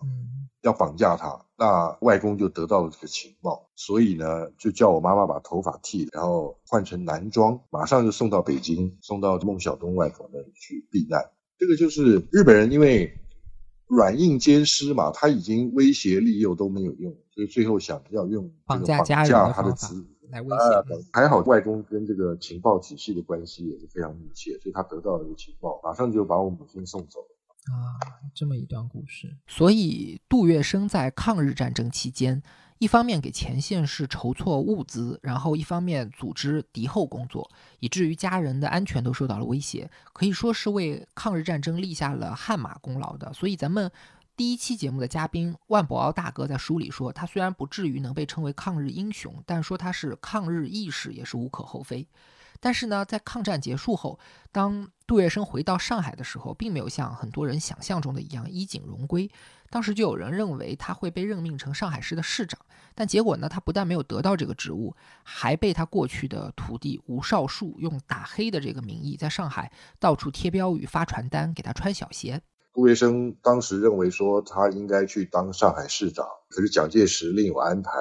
要绑架他。那外公就得到了这个情报，所以呢，就叫我妈妈把头发剃，然后换成男装，马上就送到北京，送到孟小冬外婆那里去避难。这个就是日本人，因为。软硬兼施嘛，他已经威胁利诱都没有用，所以最后想要用绑架他的子来威胁。还好外公跟这个情报体系的关系也是非常密切，所以他得到了这个情报，马上就把我母亲送走了。啊，这么一段故事。所以杜月笙在抗日战争期间。一方面给前线是筹措物资，然后一方面组织敌后工作，以至于家人的安全都受到了威胁，可以说是为抗日战争立下了汗马功劳的。所以咱们第一期节目的嘉宾万博鳌大哥在书里说，他虽然不至于能被称为抗日英雄，但说他是抗日义士也是无可厚非。但是呢，在抗战结束后，当杜月笙回到上海的时候，并没有像很多人想象中的一样衣锦荣归。当时就有人认为他会被任命成上海市的市长，但结果呢，他不但没有得到这个职务，还被他过去的徒弟吴少树用打黑的这个名义，在上海到处贴标语、发传单，给他穿小鞋。杜月笙当时认为说他应该去当上海市长，可是蒋介石另有安排，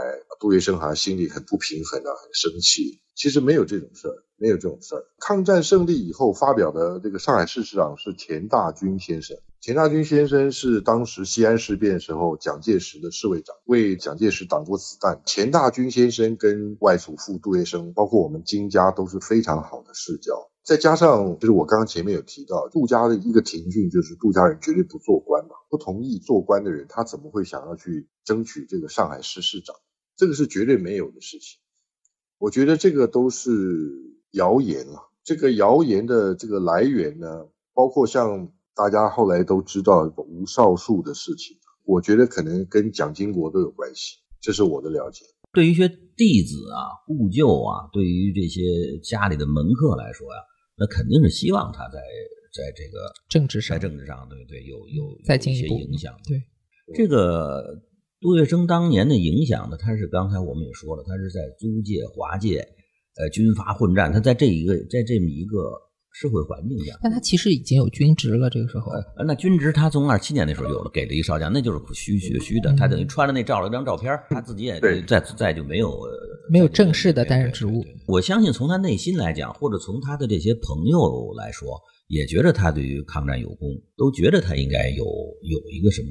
杜月笙好像心里很不平衡啊，很生气。其实没有这种事儿，没有这种事儿。抗战胜利以后发表的这个上海市市长是钱大钧先生。钱大钧先生是当时西安事变时候蒋介石的侍卫长，为蒋介石挡过子弹。钱大钧先生跟外祖父杜月笙，包括我们金家都是非常好的世交。再加上就是我刚刚前面有提到，杜家的一个庭训就是杜家人绝对不做官嘛，不同意做官的人，他怎么会想要去争取这个上海市市长？这个是绝对没有的事情。我觉得这个都是谣言了。这个谣言的这个来源呢，包括像大家后来都知道吴少树的事情，我觉得可能跟蒋经国都有关系。这是我的了解。对于一些弟子啊、故旧啊，对于这些家里的门客来说呀，那肯定是希望他在在这个政治上在政治上，对对，有有有一些影响。对，这个杜月笙当年的影响呢，他是刚才我们也说了，他是在租界、华界，呃，军阀混战，他在这一个在这么一个社会环境下，但他其实已经有军职了，这个时候。呃，那军职他从二七年那时候有了，给了一少将，那就是虚虚虚的，他等于穿着那照了一张照片，他自己也对再再就没有呃没有正式的担任职务。我相信从他内心来讲，或者从他的这些朋友来说，也觉得他对于抗战有功，都觉得他应该有有一个什么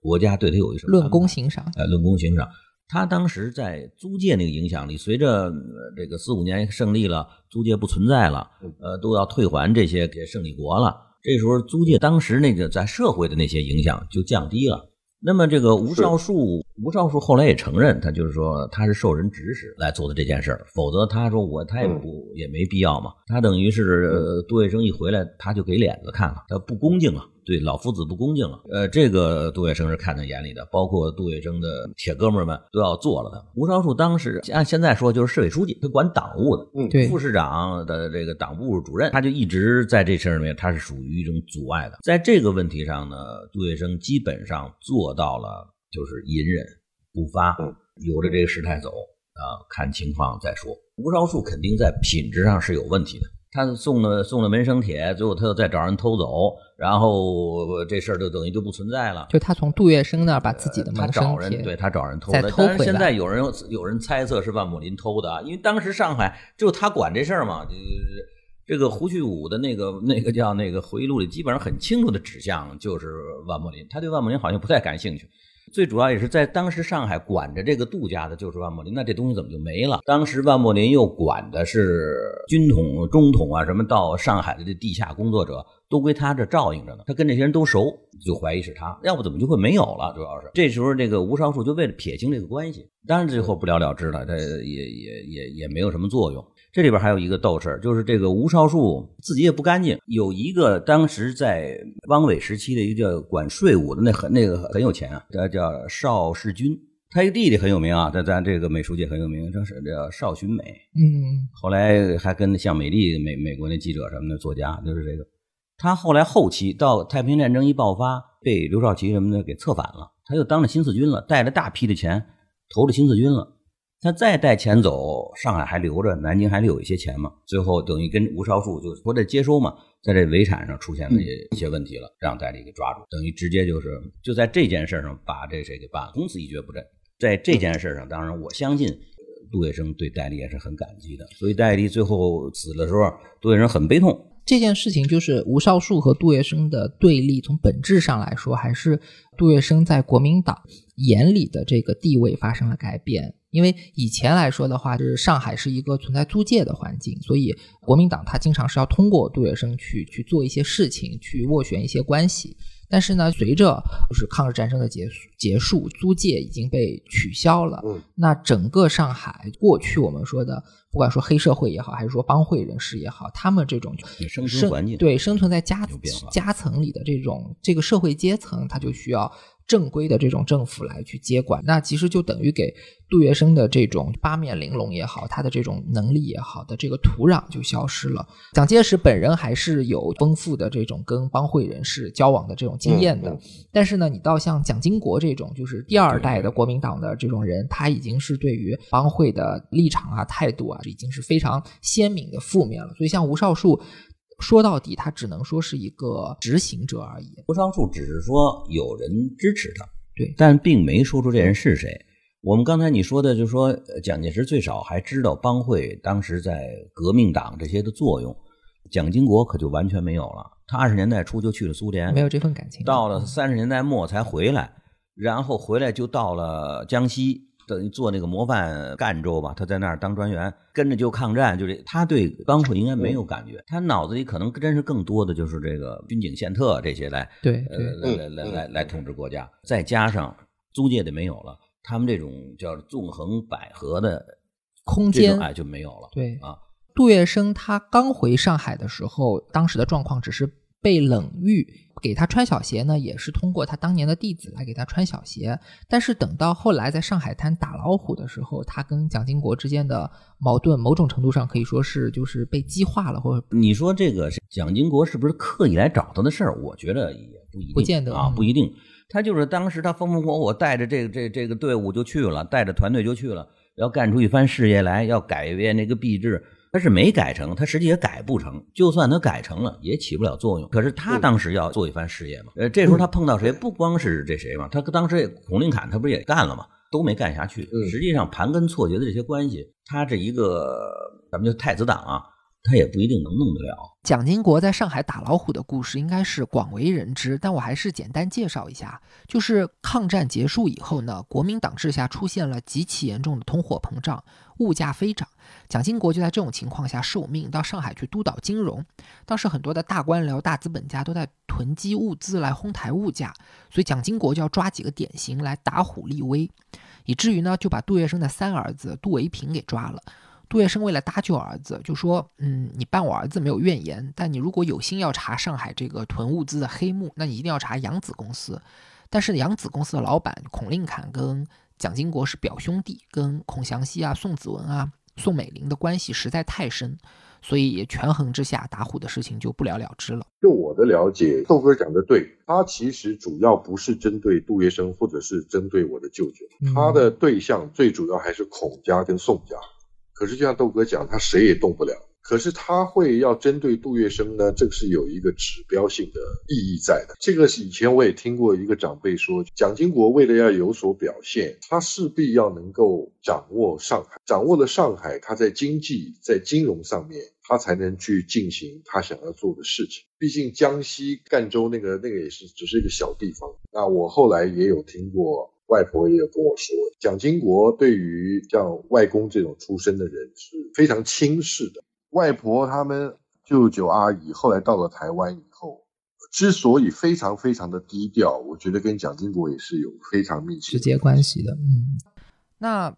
国家对他有一个什么论功行赏，呃，论功行赏。他当时在租界那个影响力，随着呃这个四五年胜利了，租界不存在了，呃，都要退还这些给胜利国了。这时候租界当时那个在社会的那些影响就降低了。那么这个吴少树，吴少树后来也承认，他就是说他是受人指使来做的这件事儿，否则他说我他也不、也没必要嘛。他等于是、呃、杜月笙一回来，他就给脸子看了，他不恭敬了，对老夫子不恭敬了。呃，这个杜月笙是看在眼里的，包括杜月笙的铁哥们儿们都要做了他。吴少树当时按现在说就是市委书记，他管党务的，嗯对副市长的这个党部主任，他就一直在这事儿里面，他是属于一种阻碍的。在这个问题上呢，杜月笙基本上做到了就是隐忍不发嗯，由着这个事态走啊，看情况再说。吴少树肯定在品质上是有问题的。他送了送了门生帖，最后他又再找人偷走，然后这事儿就等于就不存在了。就他从杜月笙那儿把自己的门生帖，找人对他找人偷再的，但是现在有人有人猜测是万木林偷的啊，因为当时上海就他管这事儿嘛，就是这个胡旭武的那个那个叫那个回忆录里，基本上很清楚的指向就是万木林，他对万木林好像不太感兴趣。最主要也是在当时上海管着这个杜家的就是万木林，那这东西怎么就没了？当时万木林又管的是军统、中统啊，什么到上海的这地下工作者都归他这照应着呢，他跟这些人都熟，就怀疑是他，要不怎么就会没有了？主要是这时候这个吴少树就为了撇清这个关系，当然最后不了了之了，他也也也也没有什么作用。这里边还有一个斗事儿，就是这个吴少树自己也不干净。有一个当时在汪伪时期的一个叫管税务的，那很那个很有钱啊，叫叫邵世军。他一个弟弟很有名啊，在咱这个美术界很有名，这是叫邵群美。嗯，后来还跟像美丽美美国那记者什么的作家，就是这个。他后来后期到太平战争一爆发，被刘少奇什么的给策反了，他又当了新四军了，带着大批的钱投了新四军了。他再带钱走，上海还留着，南京还留有一些钱嘛。最后等于跟吴少树就说这接收嘛，在这围产上出现了一些问题了，让戴笠给抓住，等于直接就是就在这件事上把这谁给办了，从此一蹶不振。在这件事上，当然我相信杜月笙对戴笠也是很感激的，所以戴笠最后死的时候，杜月笙很悲痛。这件事情就是吴少树和杜月笙的对立，从本质上来说，还是杜月笙在国民党眼里的这个地位发生了改变。因为以前来说的话，就是上海是一个存在租界的环境，所以国民党他经常是要通过杜月笙去去做一些事情，去斡旋一些关系。但是呢，随着就是抗日战争的结束，结束租界已经被取消了。嗯，那整个上海过去我们说的，不管说黑社会也好，还是说帮会人士也好，他们这种生存环境对生存在夹夹层里的这种这个社会阶层，他就需要正规的这种政府来去接管。那其实就等于给杜月笙的这种八面玲珑也好，他的这种能力也好的这个土壤就消失了。蒋介石本人还是有丰富的这种跟帮会人士交往的这种经验的，嗯嗯但是呢，你到像蒋经国这种就是第二代的国民党的这种人，他已经是对于帮会的立场啊、态度啊，已经是非常鲜明的负面了。所以像吴少树，说到底，他只能说是一个执行者而已。吴少树只是说有人支持他，对但并没说出这人是谁。我们刚才你说的，就是说呃蒋介石最少还知道帮会当时在革命党这些的作用，蒋经国可就完全没有了。他二十年代初就去了苏联，没有这份感情。到了三十年代末才回来，然后回来就到了江西，等于做那个模范赣州吧，他在那儿当专员，跟着就抗战，就这，他对帮会应该没有感觉，他脑子里可能真是更多的就是这个军警宪特这些来，呃，对对来来来来来统治国家，再加上租界的没有了，他们这种叫纵横捭阖的空间哎就没有了，对啊，杜月笙他刚回上海的时候，当时的状况只是被冷遇，给他穿小鞋呢，也是通过他当年的弟子来给他穿小鞋。但是等到后来在上海滩打老虎的时候，他跟蒋经国之间的矛盾，某种程度上可以说是就是被激化了，或者你说这个蒋经国是不是刻意来找他的事儿？我觉得也不一定，不见得啊，嗯不一定。他就是当时他风风火火带着这个这这个队伍就去了，带着团队就去了，要干出一番事业来，要改变那个币制。他是没改成，他实际也改不成。就算他改成了，也起不了作用。可是他当时要做一番事业嘛，呃，这时候他碰到谁？不光是这谁嘛，他当时也孔令侃他不是也干了嘛，都没干下去。嗯实际上盘根错节的这些关系，他这一个咱们就太子党啊，他也不一定能弄得了。蒋经国在上海打老虎的故事应该是广为人知，但我还是简单介绍一下。就是抗战结束以后呢，国民党治下出现了极其严重的通货膨胀，物价飞涨。蒋经国就在这种情况下受命到上海去督导金融。当时很多的大官僚、大资本家都在囤积物资来哄抬物价，所以蒋经国就要抓几个典型来打虎立威，以至于呢就把杜月笙的三儿子杜维平给抓了。杜月笙为了搭救儿子，就说：“嗯，你办我儿子没有怨言，但你如果有心要查上海这个囤物资的黑幕，那你一定要查扬子公司。但是扬子公司的老板孔令侃跟蒋经国是表兄弟，跟孔祥熙啊、宋子文啊、宋美龄的关系实在太深，所以也权衡之下，打虎的事情就不了了之了。就我的了解，豆哥讲的对，他其实主要不是针对杜月笙，或者是针对我的舅舅，嗯他的对象最主要还是孔家跟宋家。可是就像豆哥讲，他谁也动不了。可是他会要针对杜月笙呢，这个是有一个指标性的意义在的。这个是以前我也听过一个长辈说，蒋经国为了要有所表现，他势必要能够掌握上海，掌握了上海，他在经济、在金融上面，他才能去进行他想要做的事情。毕竟江西赣州那个那个也是只是一个小地方。那我后来也有听过。外婆也有跟我说，蒋经国对于像外公这种出身的人是非常轻视的。外婆他们舅舅阿姨后来到了台湾以后，之所以非常非常的低调，我觉得跟蒋经国也是有非常密切直接关系的。嗯，那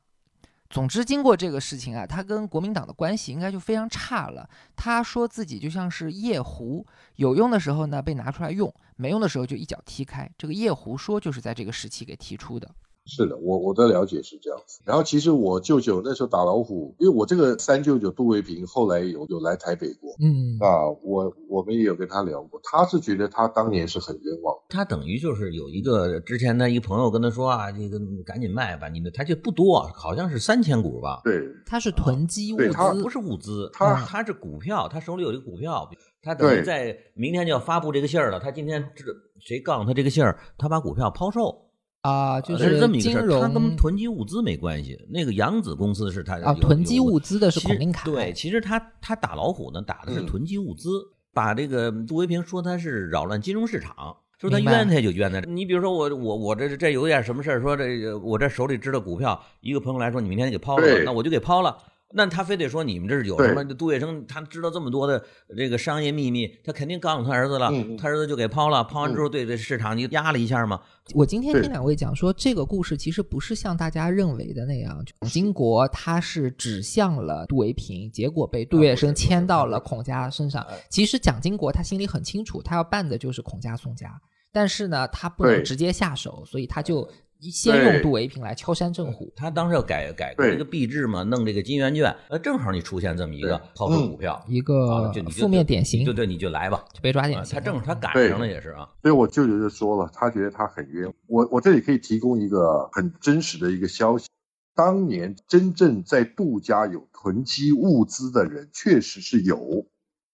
总之经过这个事情啊，他跟国民党的关系应该就非常差了。他说自己就像是夜壶，有用的时候呢被拿出来用，没用的时候就一脚踢开。这个夜壶说就是在这个时期给提出的。是的，我我的了解是这样子。然后其实我舅舅那时候打老虎，因为我这个三舅舅杜维平后来有有来台北过，嗯啊，我我们也有跟他聊过，他是觉得他当年是很冤枉。他等于就是有一个之前的一个朋友跟他说啊，这个赶紧卖吧，你的他就不多，好像是三千股吧，对，他是囤积物资，对他不是物资，他他是股票，他手里有一个股票，他等于在明天就要发布这个信儿了，他今天这谁告诉他这个信儿，他把股票抛售，啊，就呃是这么一个事儿，他跟囤积物资没关系。那个扬子公司是他啊，囤积物资的是孔令侃。对，其实他他打老虎呢，打的是嗯囤积物资，把这个杜维平说他是扰乱金融市场。说他冤他就冤他，你比如说我我我这这有点什么事儿，说这个我这手里知道股票，一个朋友来说你明天给抛了吧，那我就给抛了。那他非得说你们这是有什么？杜月笙他知道这么多的这个商业秘密，他肯定告诉他儿子了，他儿子就给抛了。抛完之后，对这市场你压了一下嘛，我今天听两位讲说，这个故事其实不是像大家认为的那样，蒋经国他是指向了杜维平，结果被杜月笙牵到了孔家身上。其实蒋经国他心里很清楚，他要办的就是孔家、宋家，但是呢，他不能直接下手，所以他就先用杜维平来敲山震虎。他当时要改改这个币制嘛，弄这个金圆券，呃，正好你出现这么一个对抛售股票，一啊个就你负面典型对对，你就来吧，就被抓啊典型。他正好他赶上了也是啊，所以我舅舅就说了，他觉得他很冤。我我这里可以提供一个很真实的一个消息，当年真正在杜家有囤积物资的人确实是有，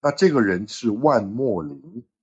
那这个人是万莫林，啊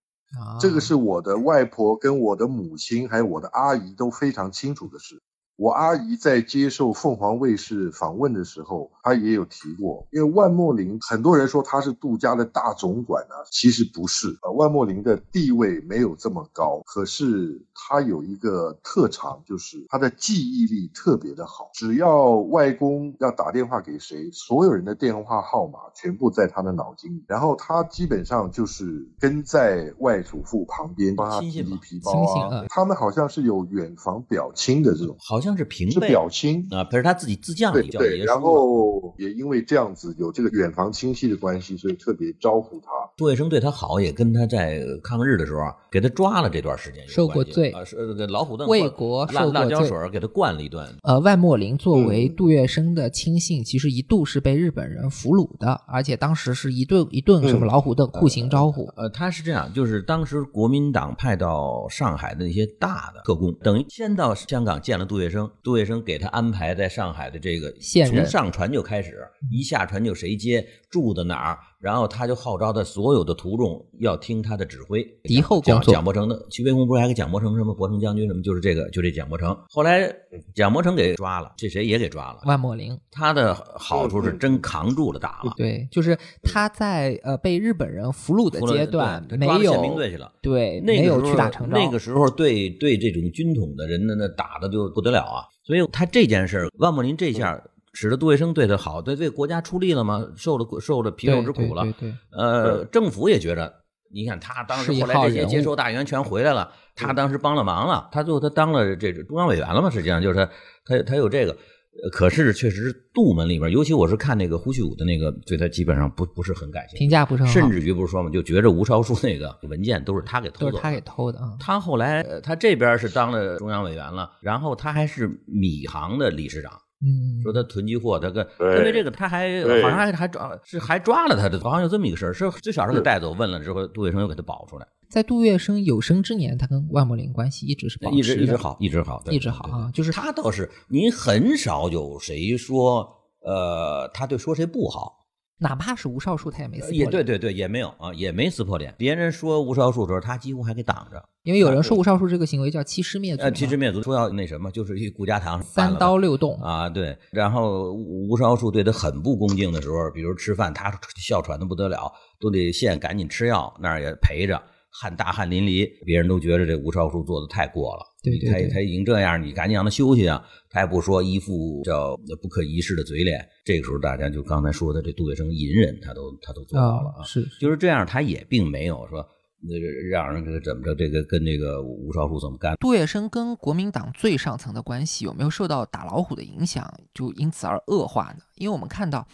这个是我的外婆跟我的母亲还有我的阿姨都非常清楚的事。我阿姨在接受凤凰卫视访问的时候，她也有提过，因为万莫林很多人说他是杜家的大总管啊，其实不是。呃，万莫林的地位没有这么高，可是他有一个特长，就是他的记忆力特别的好。只要外公要打电话给谁，所有人的电话号码全部在他的脑筋里，然后他基本上就是跟在外祖父旁边，帮他提提皮包。他们好像是有远房表亲的这种。好像是平是辈表亲。啊，可是他自己自降对对，里叫爷然后也因为这样子有这个远房亲戚的关系，所以特别招呼他。杜月笙对他好，也跟他在抗日的时候啊给他抓了这段时间有受过关系罪啊，是呃老虎凳为国辣辣椒受过罪水给他灌了一顿。呃，万墨林作为嗯杜月笙的亲信，其实一度是被日本人俘虏的，而且当时是一顿一顿什么嗯老虎凳酷刑招呼。呃，他是这样，就是当时国民党派到上海的那些大的特工，等于先到香港见了杜月笙，杜月笙给他安排在上海的这个从上船就开始，一下船就谁接，住的哪儿，然后他就号召他所有的途众要听他的指挥。敌后蒋工作蒋伯成的徐悲鸿不是还给蒋伯成什么伯成将军什么，就是这个就这蒋伯成，后来蒋伯成给抓了，这谁也给抓了。万莫林，他的好处是真扛住了打了，对，就是他在呃被日本人俘虏的阶段对没有抓宪兵队去了。对，没有那个时候屈打成招。那个时候对对这种军统的人呢，那打的就不得了啊。所以他这件事儿，万莫林这下使得杜月笙对他好，对为国家出力了嘛，受了受了皮肉之苦了。对对对对呃，政府也觉着，你看他当时后来这些接收大员全回来了，他当时帮了忙了，他最后他当了这个中央委员了嘛，实际上就是他他他有这个。呃可是，确实杜门里边，尤其我是看那个胡旭武的那个，对他基本上不不是很感兴趣，评价不是甚至于不是说嘛，就觉着吴超书那个文件都是他给偷的，都是他给偷的啊。他后来，呃他这边是当了中央委员了，然后他还是米行的理事长。嗯，说他囤积货，他跟因为这个他还好像还还抓是还抓了他的，好像有这么一个事儿，是最少是给带走，问了之后，杜月笙又给他保出来，在杜月笙有生之年，他跟万柏林关系一直是保持一直一直好，一直好，一直好啊。就是他倒是您很少有谁说，呃，他对说谁不好，哪怕是吴少树，他也没撕破也脸对对对，也没有啊，也没撕破脸。别人说吴少树的时候，他几乎还给挡着。因为有人说吴少树这个行为叫欺师灭祖嘛，呃，欺师灭祖，说要那什么，就是一顾家堂三刀六洞啊，对。然后吴吴少树对他很不恭敬的时候，比如吃饭，他哮喘的不得了，都得现赶紧吃药，那儿也陪着，汗大汗淋漓，别人都觉得这吴少树做的太过了。对对对他他已经这样，你赶紧让他休息啊！他也不说一副叫不可一世的嘴脸。这个时候，大家就刚才说的这杜月笙隐忍，他都他都做到了啊。是就是这样，他也并没有说那个让人这个怎么着，这个跟这个吴少树怎么干。杜月笙跟国民党最上层的关系有没有受到打老虎的影响，就因此而恶化呢？因为我们看到，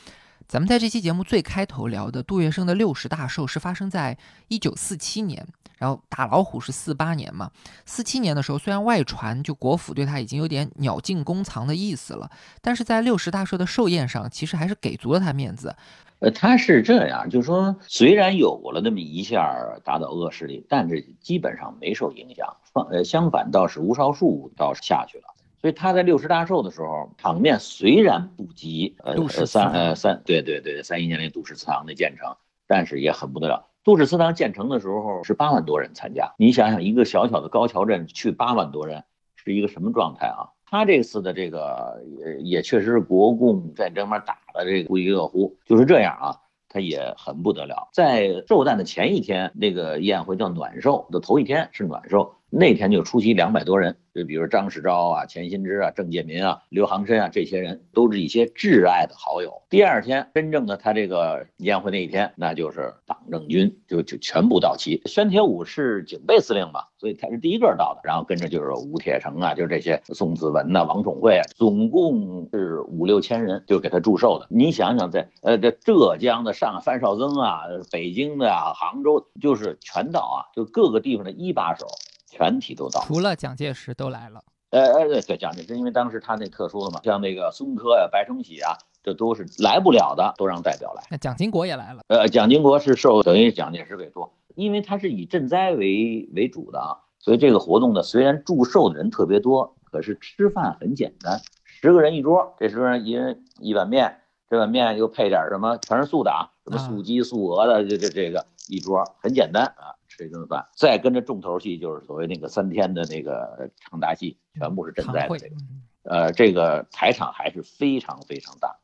咱们在这期节目最开头聊的杜月笙的六十大寿是发生在一九四七年，然后打老虎是四八年嘛。四七年的时候，虽然外传就国府对他已经有点鸟尽弓藏的意思了，但是在六十大寿的寿宴上，其实还是给足了他面子。呃，他是这样，就是说，虽然有了那么一下打倒恶势力，但是基本上没受影响。放呃，相反倒是吴少树倒是下去了。所以他在六十大寿的时候，场面虽然不及呃呃三呃三对对对三一年那杜氏祠堂的建成，但是也很不得了。杜氏祠堂建成的时候是八万多人参加，你想想一个小小的高桥镇去八万多人，是一个什么状态啊？他这次的这个也也确实是国共战争面打的这个不亦乐乎，就是这样啊，他也很不得了。在寿诞的前一天，那个宴会叫暖寿的头一天是暖寿，那天就出席两百多人，就比如张世钊啊、钱新之啊、郑介民啊、刘航深啊这些人，都是一些挚爱的好友。第二天，真正的他这个宴会那一天，那就是党政军就就全部到齐。宣铁五是警备司令嘛，所以他是第一个到的，然后跟着就是吴铁城啊，就是这些宋子文呐、王宠惠啊，总共是五六千人，就给他祝寿的。你想想在，呃这浙江的上范绍曾啊，北京的啊，杭州，就是全到啊，就各个地方的一把手全体都到。除了蒋介石都来了，哎哎对对，蒋介石因为当时他那特殊的嘛，像那个孙科呀、白崇禧啊，这都是来不了的，都让代表来。那蒋经国也来了。呃，蒋经国是受等于蒋介石委托，因为他是以赈灾为为主的啊，所以这个活动呢，虽然祝寿的人特别多，可是吃饭很简单，十个人一桌，这十个人一人一碗面，这碗面又配点什么，全是素的啊，什么素鸡、素鹅的，这这这个一桌很简单啊，吃一顿饭，再跟着重头戏就是所谓那个三天的那个唱大戏，全部是赈灾的这个，嗯呃，这个台场还是非常非常大。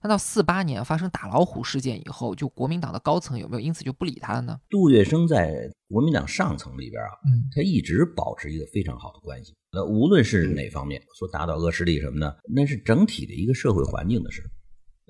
那到四八年发生打老虎事件以后，就国民党的高层有没有因此就不理他了呢？杜月笙在国民党上层里边啊，嗯，他一直保持一个非常好的关系。那无论是哪方面，说打倒恶势力什么呢，那是整体的一个社会环境的事。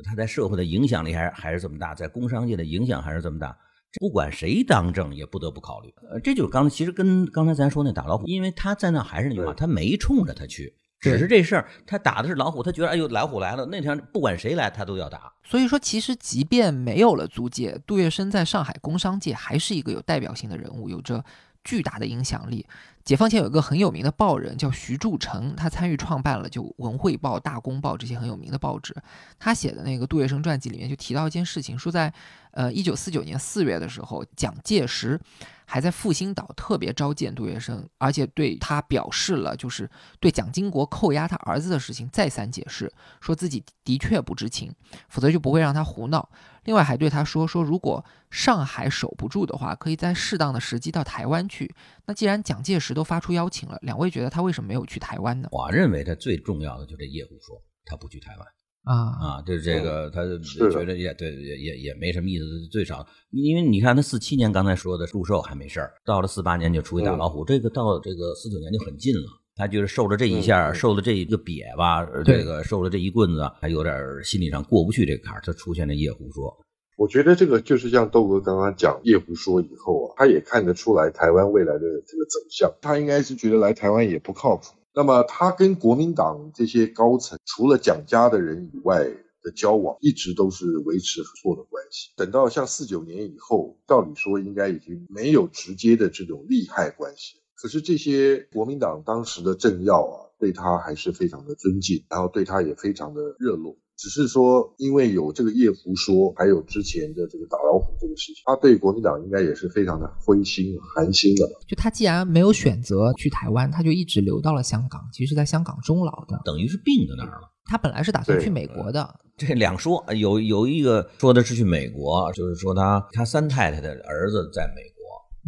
他在社会的影响力还是还是这么大，在工商界的影响还是这么大。不管谁当政，也不得不考虑。呃，这就是刚其实跟刚才咱说那打老虎，因为他在那还是那句话，他没冲着他去，只是这事儿他打的是老虎，他觉得哎呦老虎来了，那天不管谁来他都要打。所以说，其实即便没有了租界，杜月笙在上海工商界还是一个有代表性的人物，有着巨大的影响力。解放前有一个很有名的报人叫徐铸成，他参与创办了就《文汇报》《大公报》这些很有名的报纸。他写的那个杜月笙传记里面就提到一件事情，说在呃一九四九年四月的时候，蒋介石还在复兴岛特别召见杜月笙，而且对他表示了就是对蒋经国扣押他儿子的事情再三解释，说自己的确不知情，否则就不会让他胡闹。另外还对他说说，如果上海守不住的话，可以在适当的时机到台湾去。那既然蒋介石都发出邀请了，两位觉得他为什么没有去台湾呢？我认为他最重要的就这叶虎说他不去台湾啊啊，就是这个他觉得也对也也也没什么意思，最少因为你看他四七年刚才说的祝寿还没事儿，到了四八年就出去打老虎，这个到这个四九年就很近了。他就是受了这一下，受了这一个瘪吧，这个受了这一棍子，还有点心理上过不去这个坎儿，他出现了夜壶说。我觉得这个就是像豆哥刚刚讲夜壶说以后啊，他也看得出来台湾未来的这个走向，他应该是觉得来台湾也不靠谱。那么他跟国民党这些高层，除了蒋家的人以外的交往，一直都是维持合作的关系。等到像四九年以后，照理说应该已经没有直接的这种利害关系。可是这些国民党当时的政要啊，对他还是非常的尊敬，然后对他也非常的热络。只是说，因为有这个叶福说，还有之前的这个打老虎这个事情，他对国民党应该也是非常的灰心寒心的。就他既然没有选择去台湾，他就一直留到了香港，其实是在香港终老的，等于是病在那儿了。他本来是打算去美国的，这两说有有一个说的是去美国，就是说他他三太太的儿子在美国。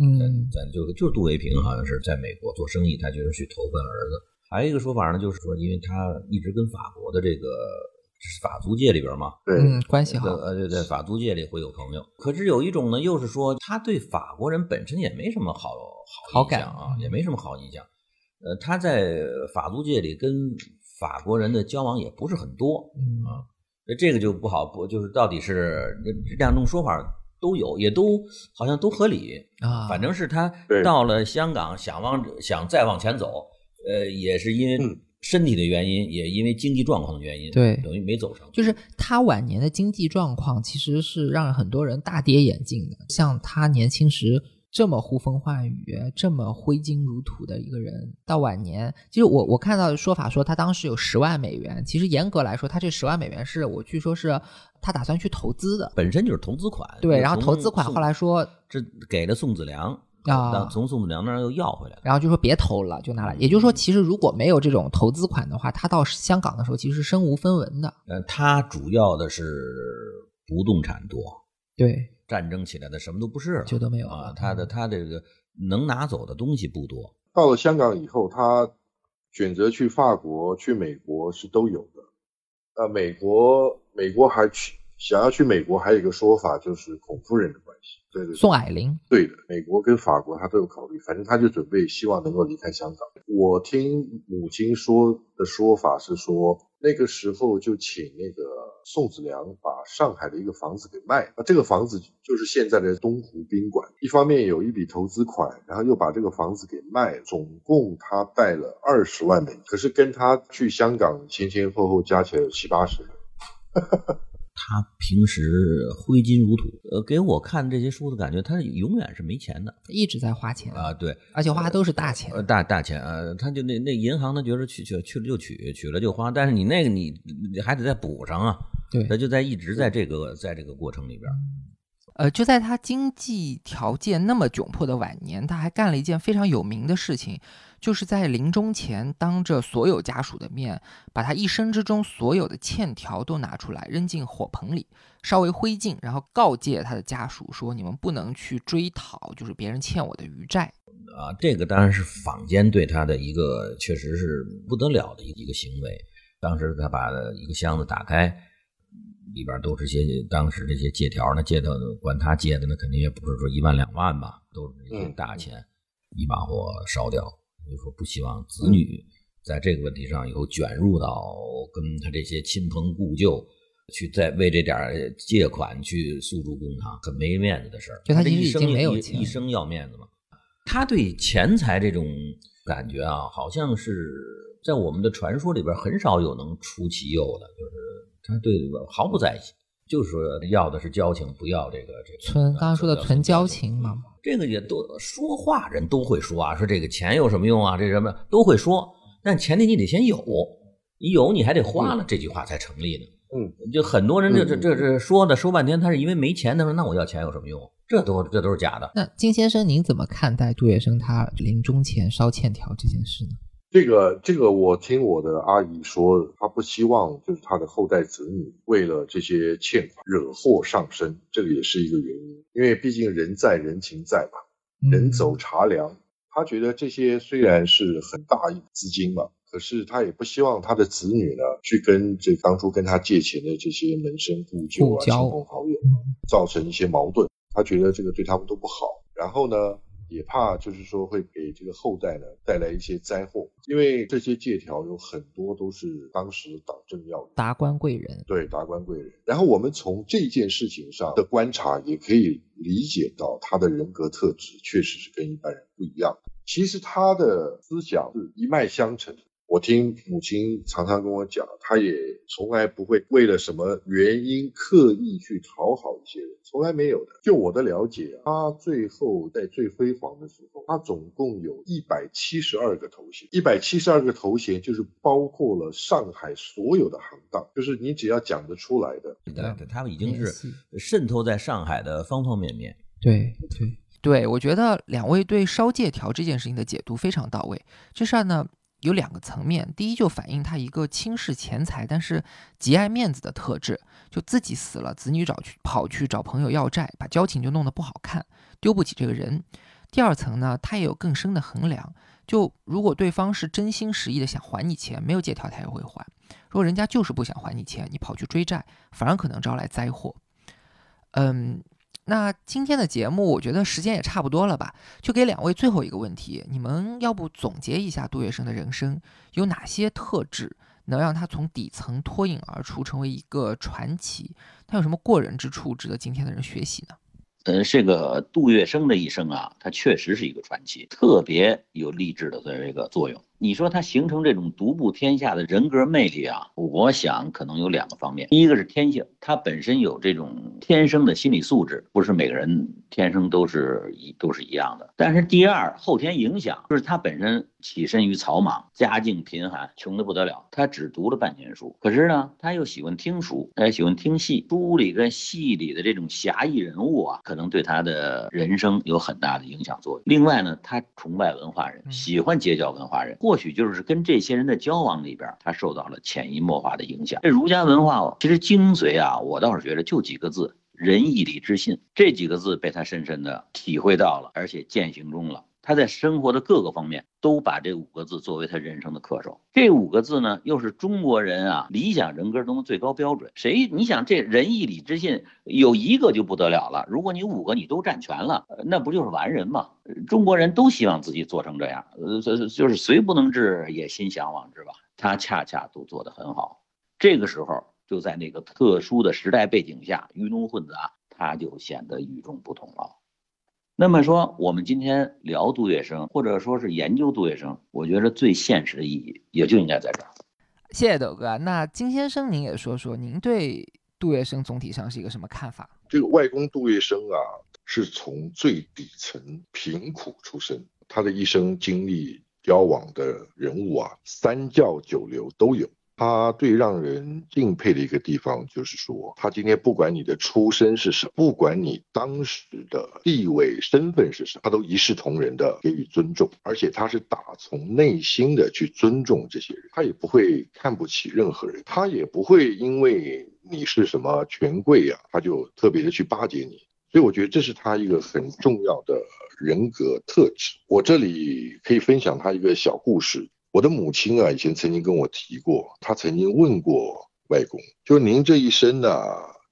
嗯，咱就就是杜维平好像是在美国做生意，他就是去投奔儿子。还有一个说法呢，就是说，因为他一直跟法国的这个法租界里边嘛，对，关系好，呃，对对，法租界里会有朋友。可是有一种呢，又是说他对法国人本身也没什么好好印象啊，也没什么好印象。呃，他在法租界里跟法国人的交往也不是很多啊，这个就不好，不就是到底是两种说法。都有，也都好像都合理啊。反正是他到了香港，想往想再往前走，呃，也是因为身体的原因，也因为经济状况的原因，对，等于没走上。就是他晚年的经济状况，其实是让很多人大跌眼镜的。像他年轻时。这么呼风唤雨、这么挥金如土的一个人，到晚年，其实我我看到的说法说他当时有十万美元。其实严格来说，他这十万美元是我据说是他打算去投资的，本身就是投资款。对，然后投资款后来说这给了宋子良啊，从宋子良那儿又要回来，然后就说别投了，就拿来。也就是说，其实如果没有这种投资款的话，他到香港的时候其实是身无分文的。呃，他主要的是不动产多。对。战争起来的什么都不是了，就都没有啊。他的他这个能拿走的东西不多。到了香港以后，他选择去法国、去美国是都有的。呃美国，美国还去想要去美国，还有一个说法就是孔夫人系。对对，宋霭龄。对的，美国跟法国他都有考虑，反正他就准备希望能够离开香港。我听母亲说的说法是说，那个时候就请那个。宋子良把上海的一个房子给卖，那这个房子就是现在的东湖宾馆。一方面有一笔投资款，然后又把这个房子给卖，总共他带了二十万美金。可是跟他去香港前前后后加起来有七八十。他平时挥金如土，呃，给我看这些书的感觉，他永远是没钱的，一直在花钱。啊，对，而且花的都是大钱，呃，大大钱啊，他就那那银行，他觉得去去去了就取，取了就花，但是你那个你你还得再补上啊，对，他就在一直在这个在这个过程里边。呃，就在他经济条件那么窘迫的晚年，他还干了一件非常有名的事情，就是在临终前当着所有家属的面，把他一生之中所有的欠条都拿出来扔进火盆里，稍微灰烬，然后告诫他的家属说：“你们不能去追讨，就是别人欠我的余债。”啊，这个当然是坊间对他的一个确实是不得了的一个行为。当时他把一个箱子打开。里边都是些当时这些借条，那借的管他借的，那肯定也不是说一万两万吧，都是这些大钱，一把火烧掉。就说不希望子女在这个问题上以后卷入到跟他这些亲朋故旧去再为这点借款去诉诸公堂，很没面子的事儿。就他一生没有钱一生要面子嘛。他对钱财这种感觉啊，好像是在我们的传说里边很少有能出其右的，就是他对这个毫不在意，就是说要的是交情，不要这个这个纯刚刚说的纯交情嘛。这个也都说话人都会说啊，说这个钱有什么用啊？这什么都会说，但前提你得先有，你有你还得花了，这句话才成立呢。嗯，就很多人这这这这说的说半天，他是因为没钱，他说那我要钱有什么用？这都这都是假的。那金先生，您怎么看待杜月笙他临终前烧欠条这件事呢？这个这个，我听我的阿姨说，她不希望就是她的后代子女为了这些欠款惹祸上身，这个也是一个原因。因为毕竟人在人情在嘛，人走茶凉。她觉得这些虽然是很大一笔资金嘛，可是她也不希望她的子女呢去跟这当初跟她借钱的这些门生故旧啊、亲朋好友造成一些矛盾。她觉得这个对他们都不好。然后呢？也怕就是说会给这个后代呢带来一些灾祸，因为这些借条有很多都是当时党政要员、达官贵人，对达官贵人。然后我们从这件事情上的观察，也可以理解到他的人格特质确实是跟一般人不一样。其实他的思想是一脉相承。我听母亲常常跟我讲，她也从来不会为了什么原因刻意去讨好一些人，从来没有的。就我的了解，她最后在最辉煌的时候，她总共有一百七十二个头衔，一百七十二个头衔就是包括了上海所有的行当，就是你只要讲得出来的，对对，他们已经是渗透在上海的方方面面。对对对，我觉得两位对烧借条这件事情的解读非常到位。这事儿呢。有两个层面，第一就反映他一个轻视钱财，但是极爱面子的特质，就自己死了，子女找去跑去找朋友要债，把交情就弄得不好看，丢不起这个人。第二层呢，他也有更深的衡量，就如果对方是真心实意的想还你钱，没有借条他也会还；如果人家就是不想还你钱，你跑去追债，反而可能招来灾祸。嗯。那今天的节目，我觉得时间也差不多了吧，就给两位最后一个问题，你们要不总结一下杜月笙的人生有哪些特质，能让他从底层脱颖而出，成为一个传奇？他有什么过人之处，值得今天的人学习呢？嗯，这个杜月笙的一生啊，他确实是一个传奇，特别有励志的这个作用。你说他形成这种独步天下的人格魅力啊，我想可能有两个方面。第一个是天性，他本身有这种天生的心理素质，不是每个人天生都是一都是一样的。但是第二，后天影响就是他本身起身于草莽，家境贫寒，穷的不得了。他只读了半年书，可是呢，他又喜欢听书，他喜欢听戏，书里跟戏里的这种侠义人物啊，可能对他的人生有很大的影响作用。另外呢，他崇拜文化人，喜欢结交文化人。或许就是跟这些人的交往里边，他受到了潜移默化的影响。这儒家文化其实精髓啊，我倒是觉得就几个字：仁义礼智信。这几个字被他深深的体会到了，而且践行中了。他在生活的各个方面都把这五个字作为他人生的恪守。这五个字呢，又是中国人啊理想人格中的最高标准。谁你想这仁义礼智信有一个就不得了了，如果你五个你都占全了，那不就是完人吗？中国人都希望自己做成这样，呃，就是虽不能至，也心向往之吧。他恰恰都做得很好。这个时候就在那个特殊的时代背景下，鱼龙混杂，他就显得与众不同了。那么说，我们今天聊杜月笙，或者说是研究杜月笙，我觉得最现实的意义也就应该在这儿。谢谢斗哥。那金先生，您也说说，您对杜月笙总体上是一个什么看法？这个外公杜月笙啊，是从最底层贫苦出身，他的一生经历交往的人物啊，三教九流都有。他最让人敬佩的一个地方，就是说，他今天不管你的出身是什么，不管你当时的地位身份是什么，他都一视同仁的给予尊重，而且他是打从内心的去尊重这些人，他也不会看不起任何人，他也不会因为你是什么权贵呀，他就特别的去巴结你。所以我觉得这是他一个很重要的人格特质。我这里可以分享他一个小故事。我的母亲啊，以前曾经跟我提过，她曾经问过外公，就是您这一生呢，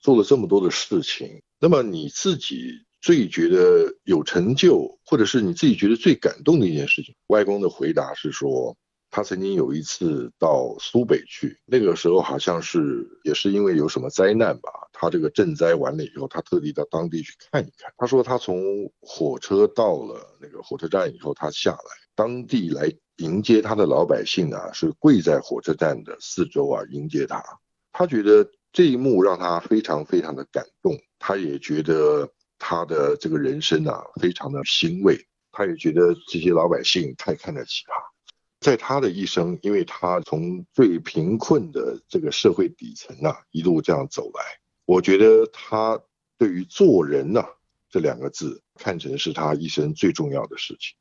做了这么多的事情，那么你自己最觉得有成就，或者是你自己觉得最感动的一件事情？外公的回答是说，他曾经有一次到苏北去，那个时候好像是也是因为有什么灾难吧，他这个赈灾完了以后，他特地到当地去看一看。他说他从火车到了那个火车站以后，他下来，当地来。迎接他的老百姓啊，是跪在火车站的四周啊迎接他。他觉得这一幕让他非常非常的感动，他也觉得他的这个人生啊非常的欣慰，他也觉得这些老百姓太看得起他。在他的一生，因为他从最贫困的这个社会底层啊一路这样走来，我觉得他对于做人呐这两个字看成是他一生最重要的事情。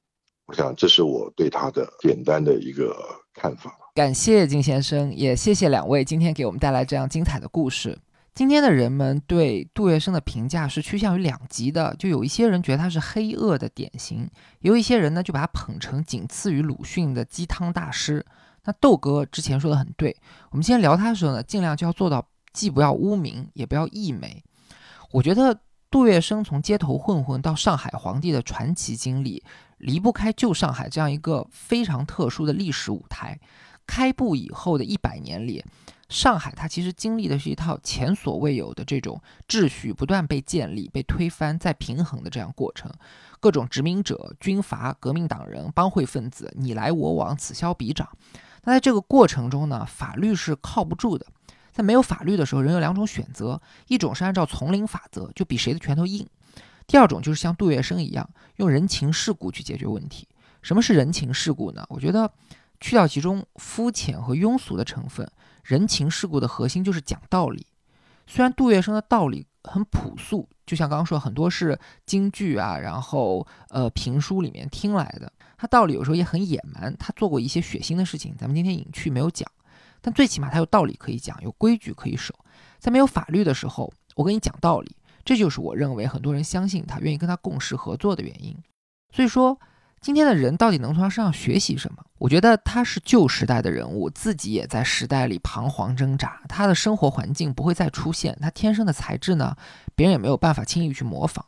我想这是我对他的简单的一个看法。感谢金先生，也谢谢两位今天给我们带来这样精彩的故事。今天的人们对杜月笙的评价是趋向于两极的，就有一些人觉得他是黑恶的典型，有一些人呢就把他捧成仅次于鲁迅的鸡汤大师。那豆哥之前说的很对，我们今天聊他的时候呢，尽量就要做到既不要污名，也不要溢美。我觉得杜月笙从街头混混到上海皇帝的传奇经历。离不开旧上海这样一个非常特殊的历史舞台。开埠以后的一百年里，上海它其实经历的是一套前所未有的这种秩序不断被建立、被推翻、再平衡的这样过程。各种殖民者、军阀、革命党人、帮会分子，你来我往，此消彼长。那在这个过程中呢，法律是靠不住的。在没有法律的时候，人有两种选择：一种是按照丛林法则，就比谁的拳头硬。第二种就是像杜月笙一样，用人情世故去解决问题。什么是人情世故呢？我觉得去掉其中肤浅和庸俗的成分，人情世故的核心就是讲道理。虽然杜月笙的道理很朴素，就像刚刚说，很多是京剧啊，然后呃评书里面听来的，他道理有时候也很野蛮，他做过一些血腥的事情，咱们今天隐去没有讲。但最起码他有道理可以讲，有规矩可以守。在没有法律的时候，我跟你讲道理。这就是我认为很多人相信他、愿意跟他共事合作的原因。所以说，今天的人到底能从他身上学习什么？我觉得他是旧时代的人物，自己也在时代里彷徨挣扎。他的生活环境不会再出现，他天生的才智呢，别人也没有办法轻易去模仿。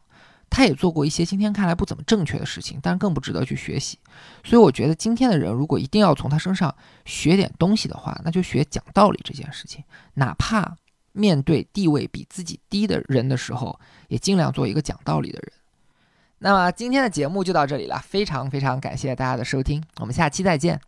他也做过一些今天看来不怎么正确的事情，但更不值得去学习。所以我觉得今天的人如果一定要从他身上学点东西的话，那就学讲道理这件事情，哪怕。面对地位比自己低的人的时候，也尽量做一个讲道理的人。那么今天的节目就到这里了，非常非常感谢大家的收听，我们下期再见。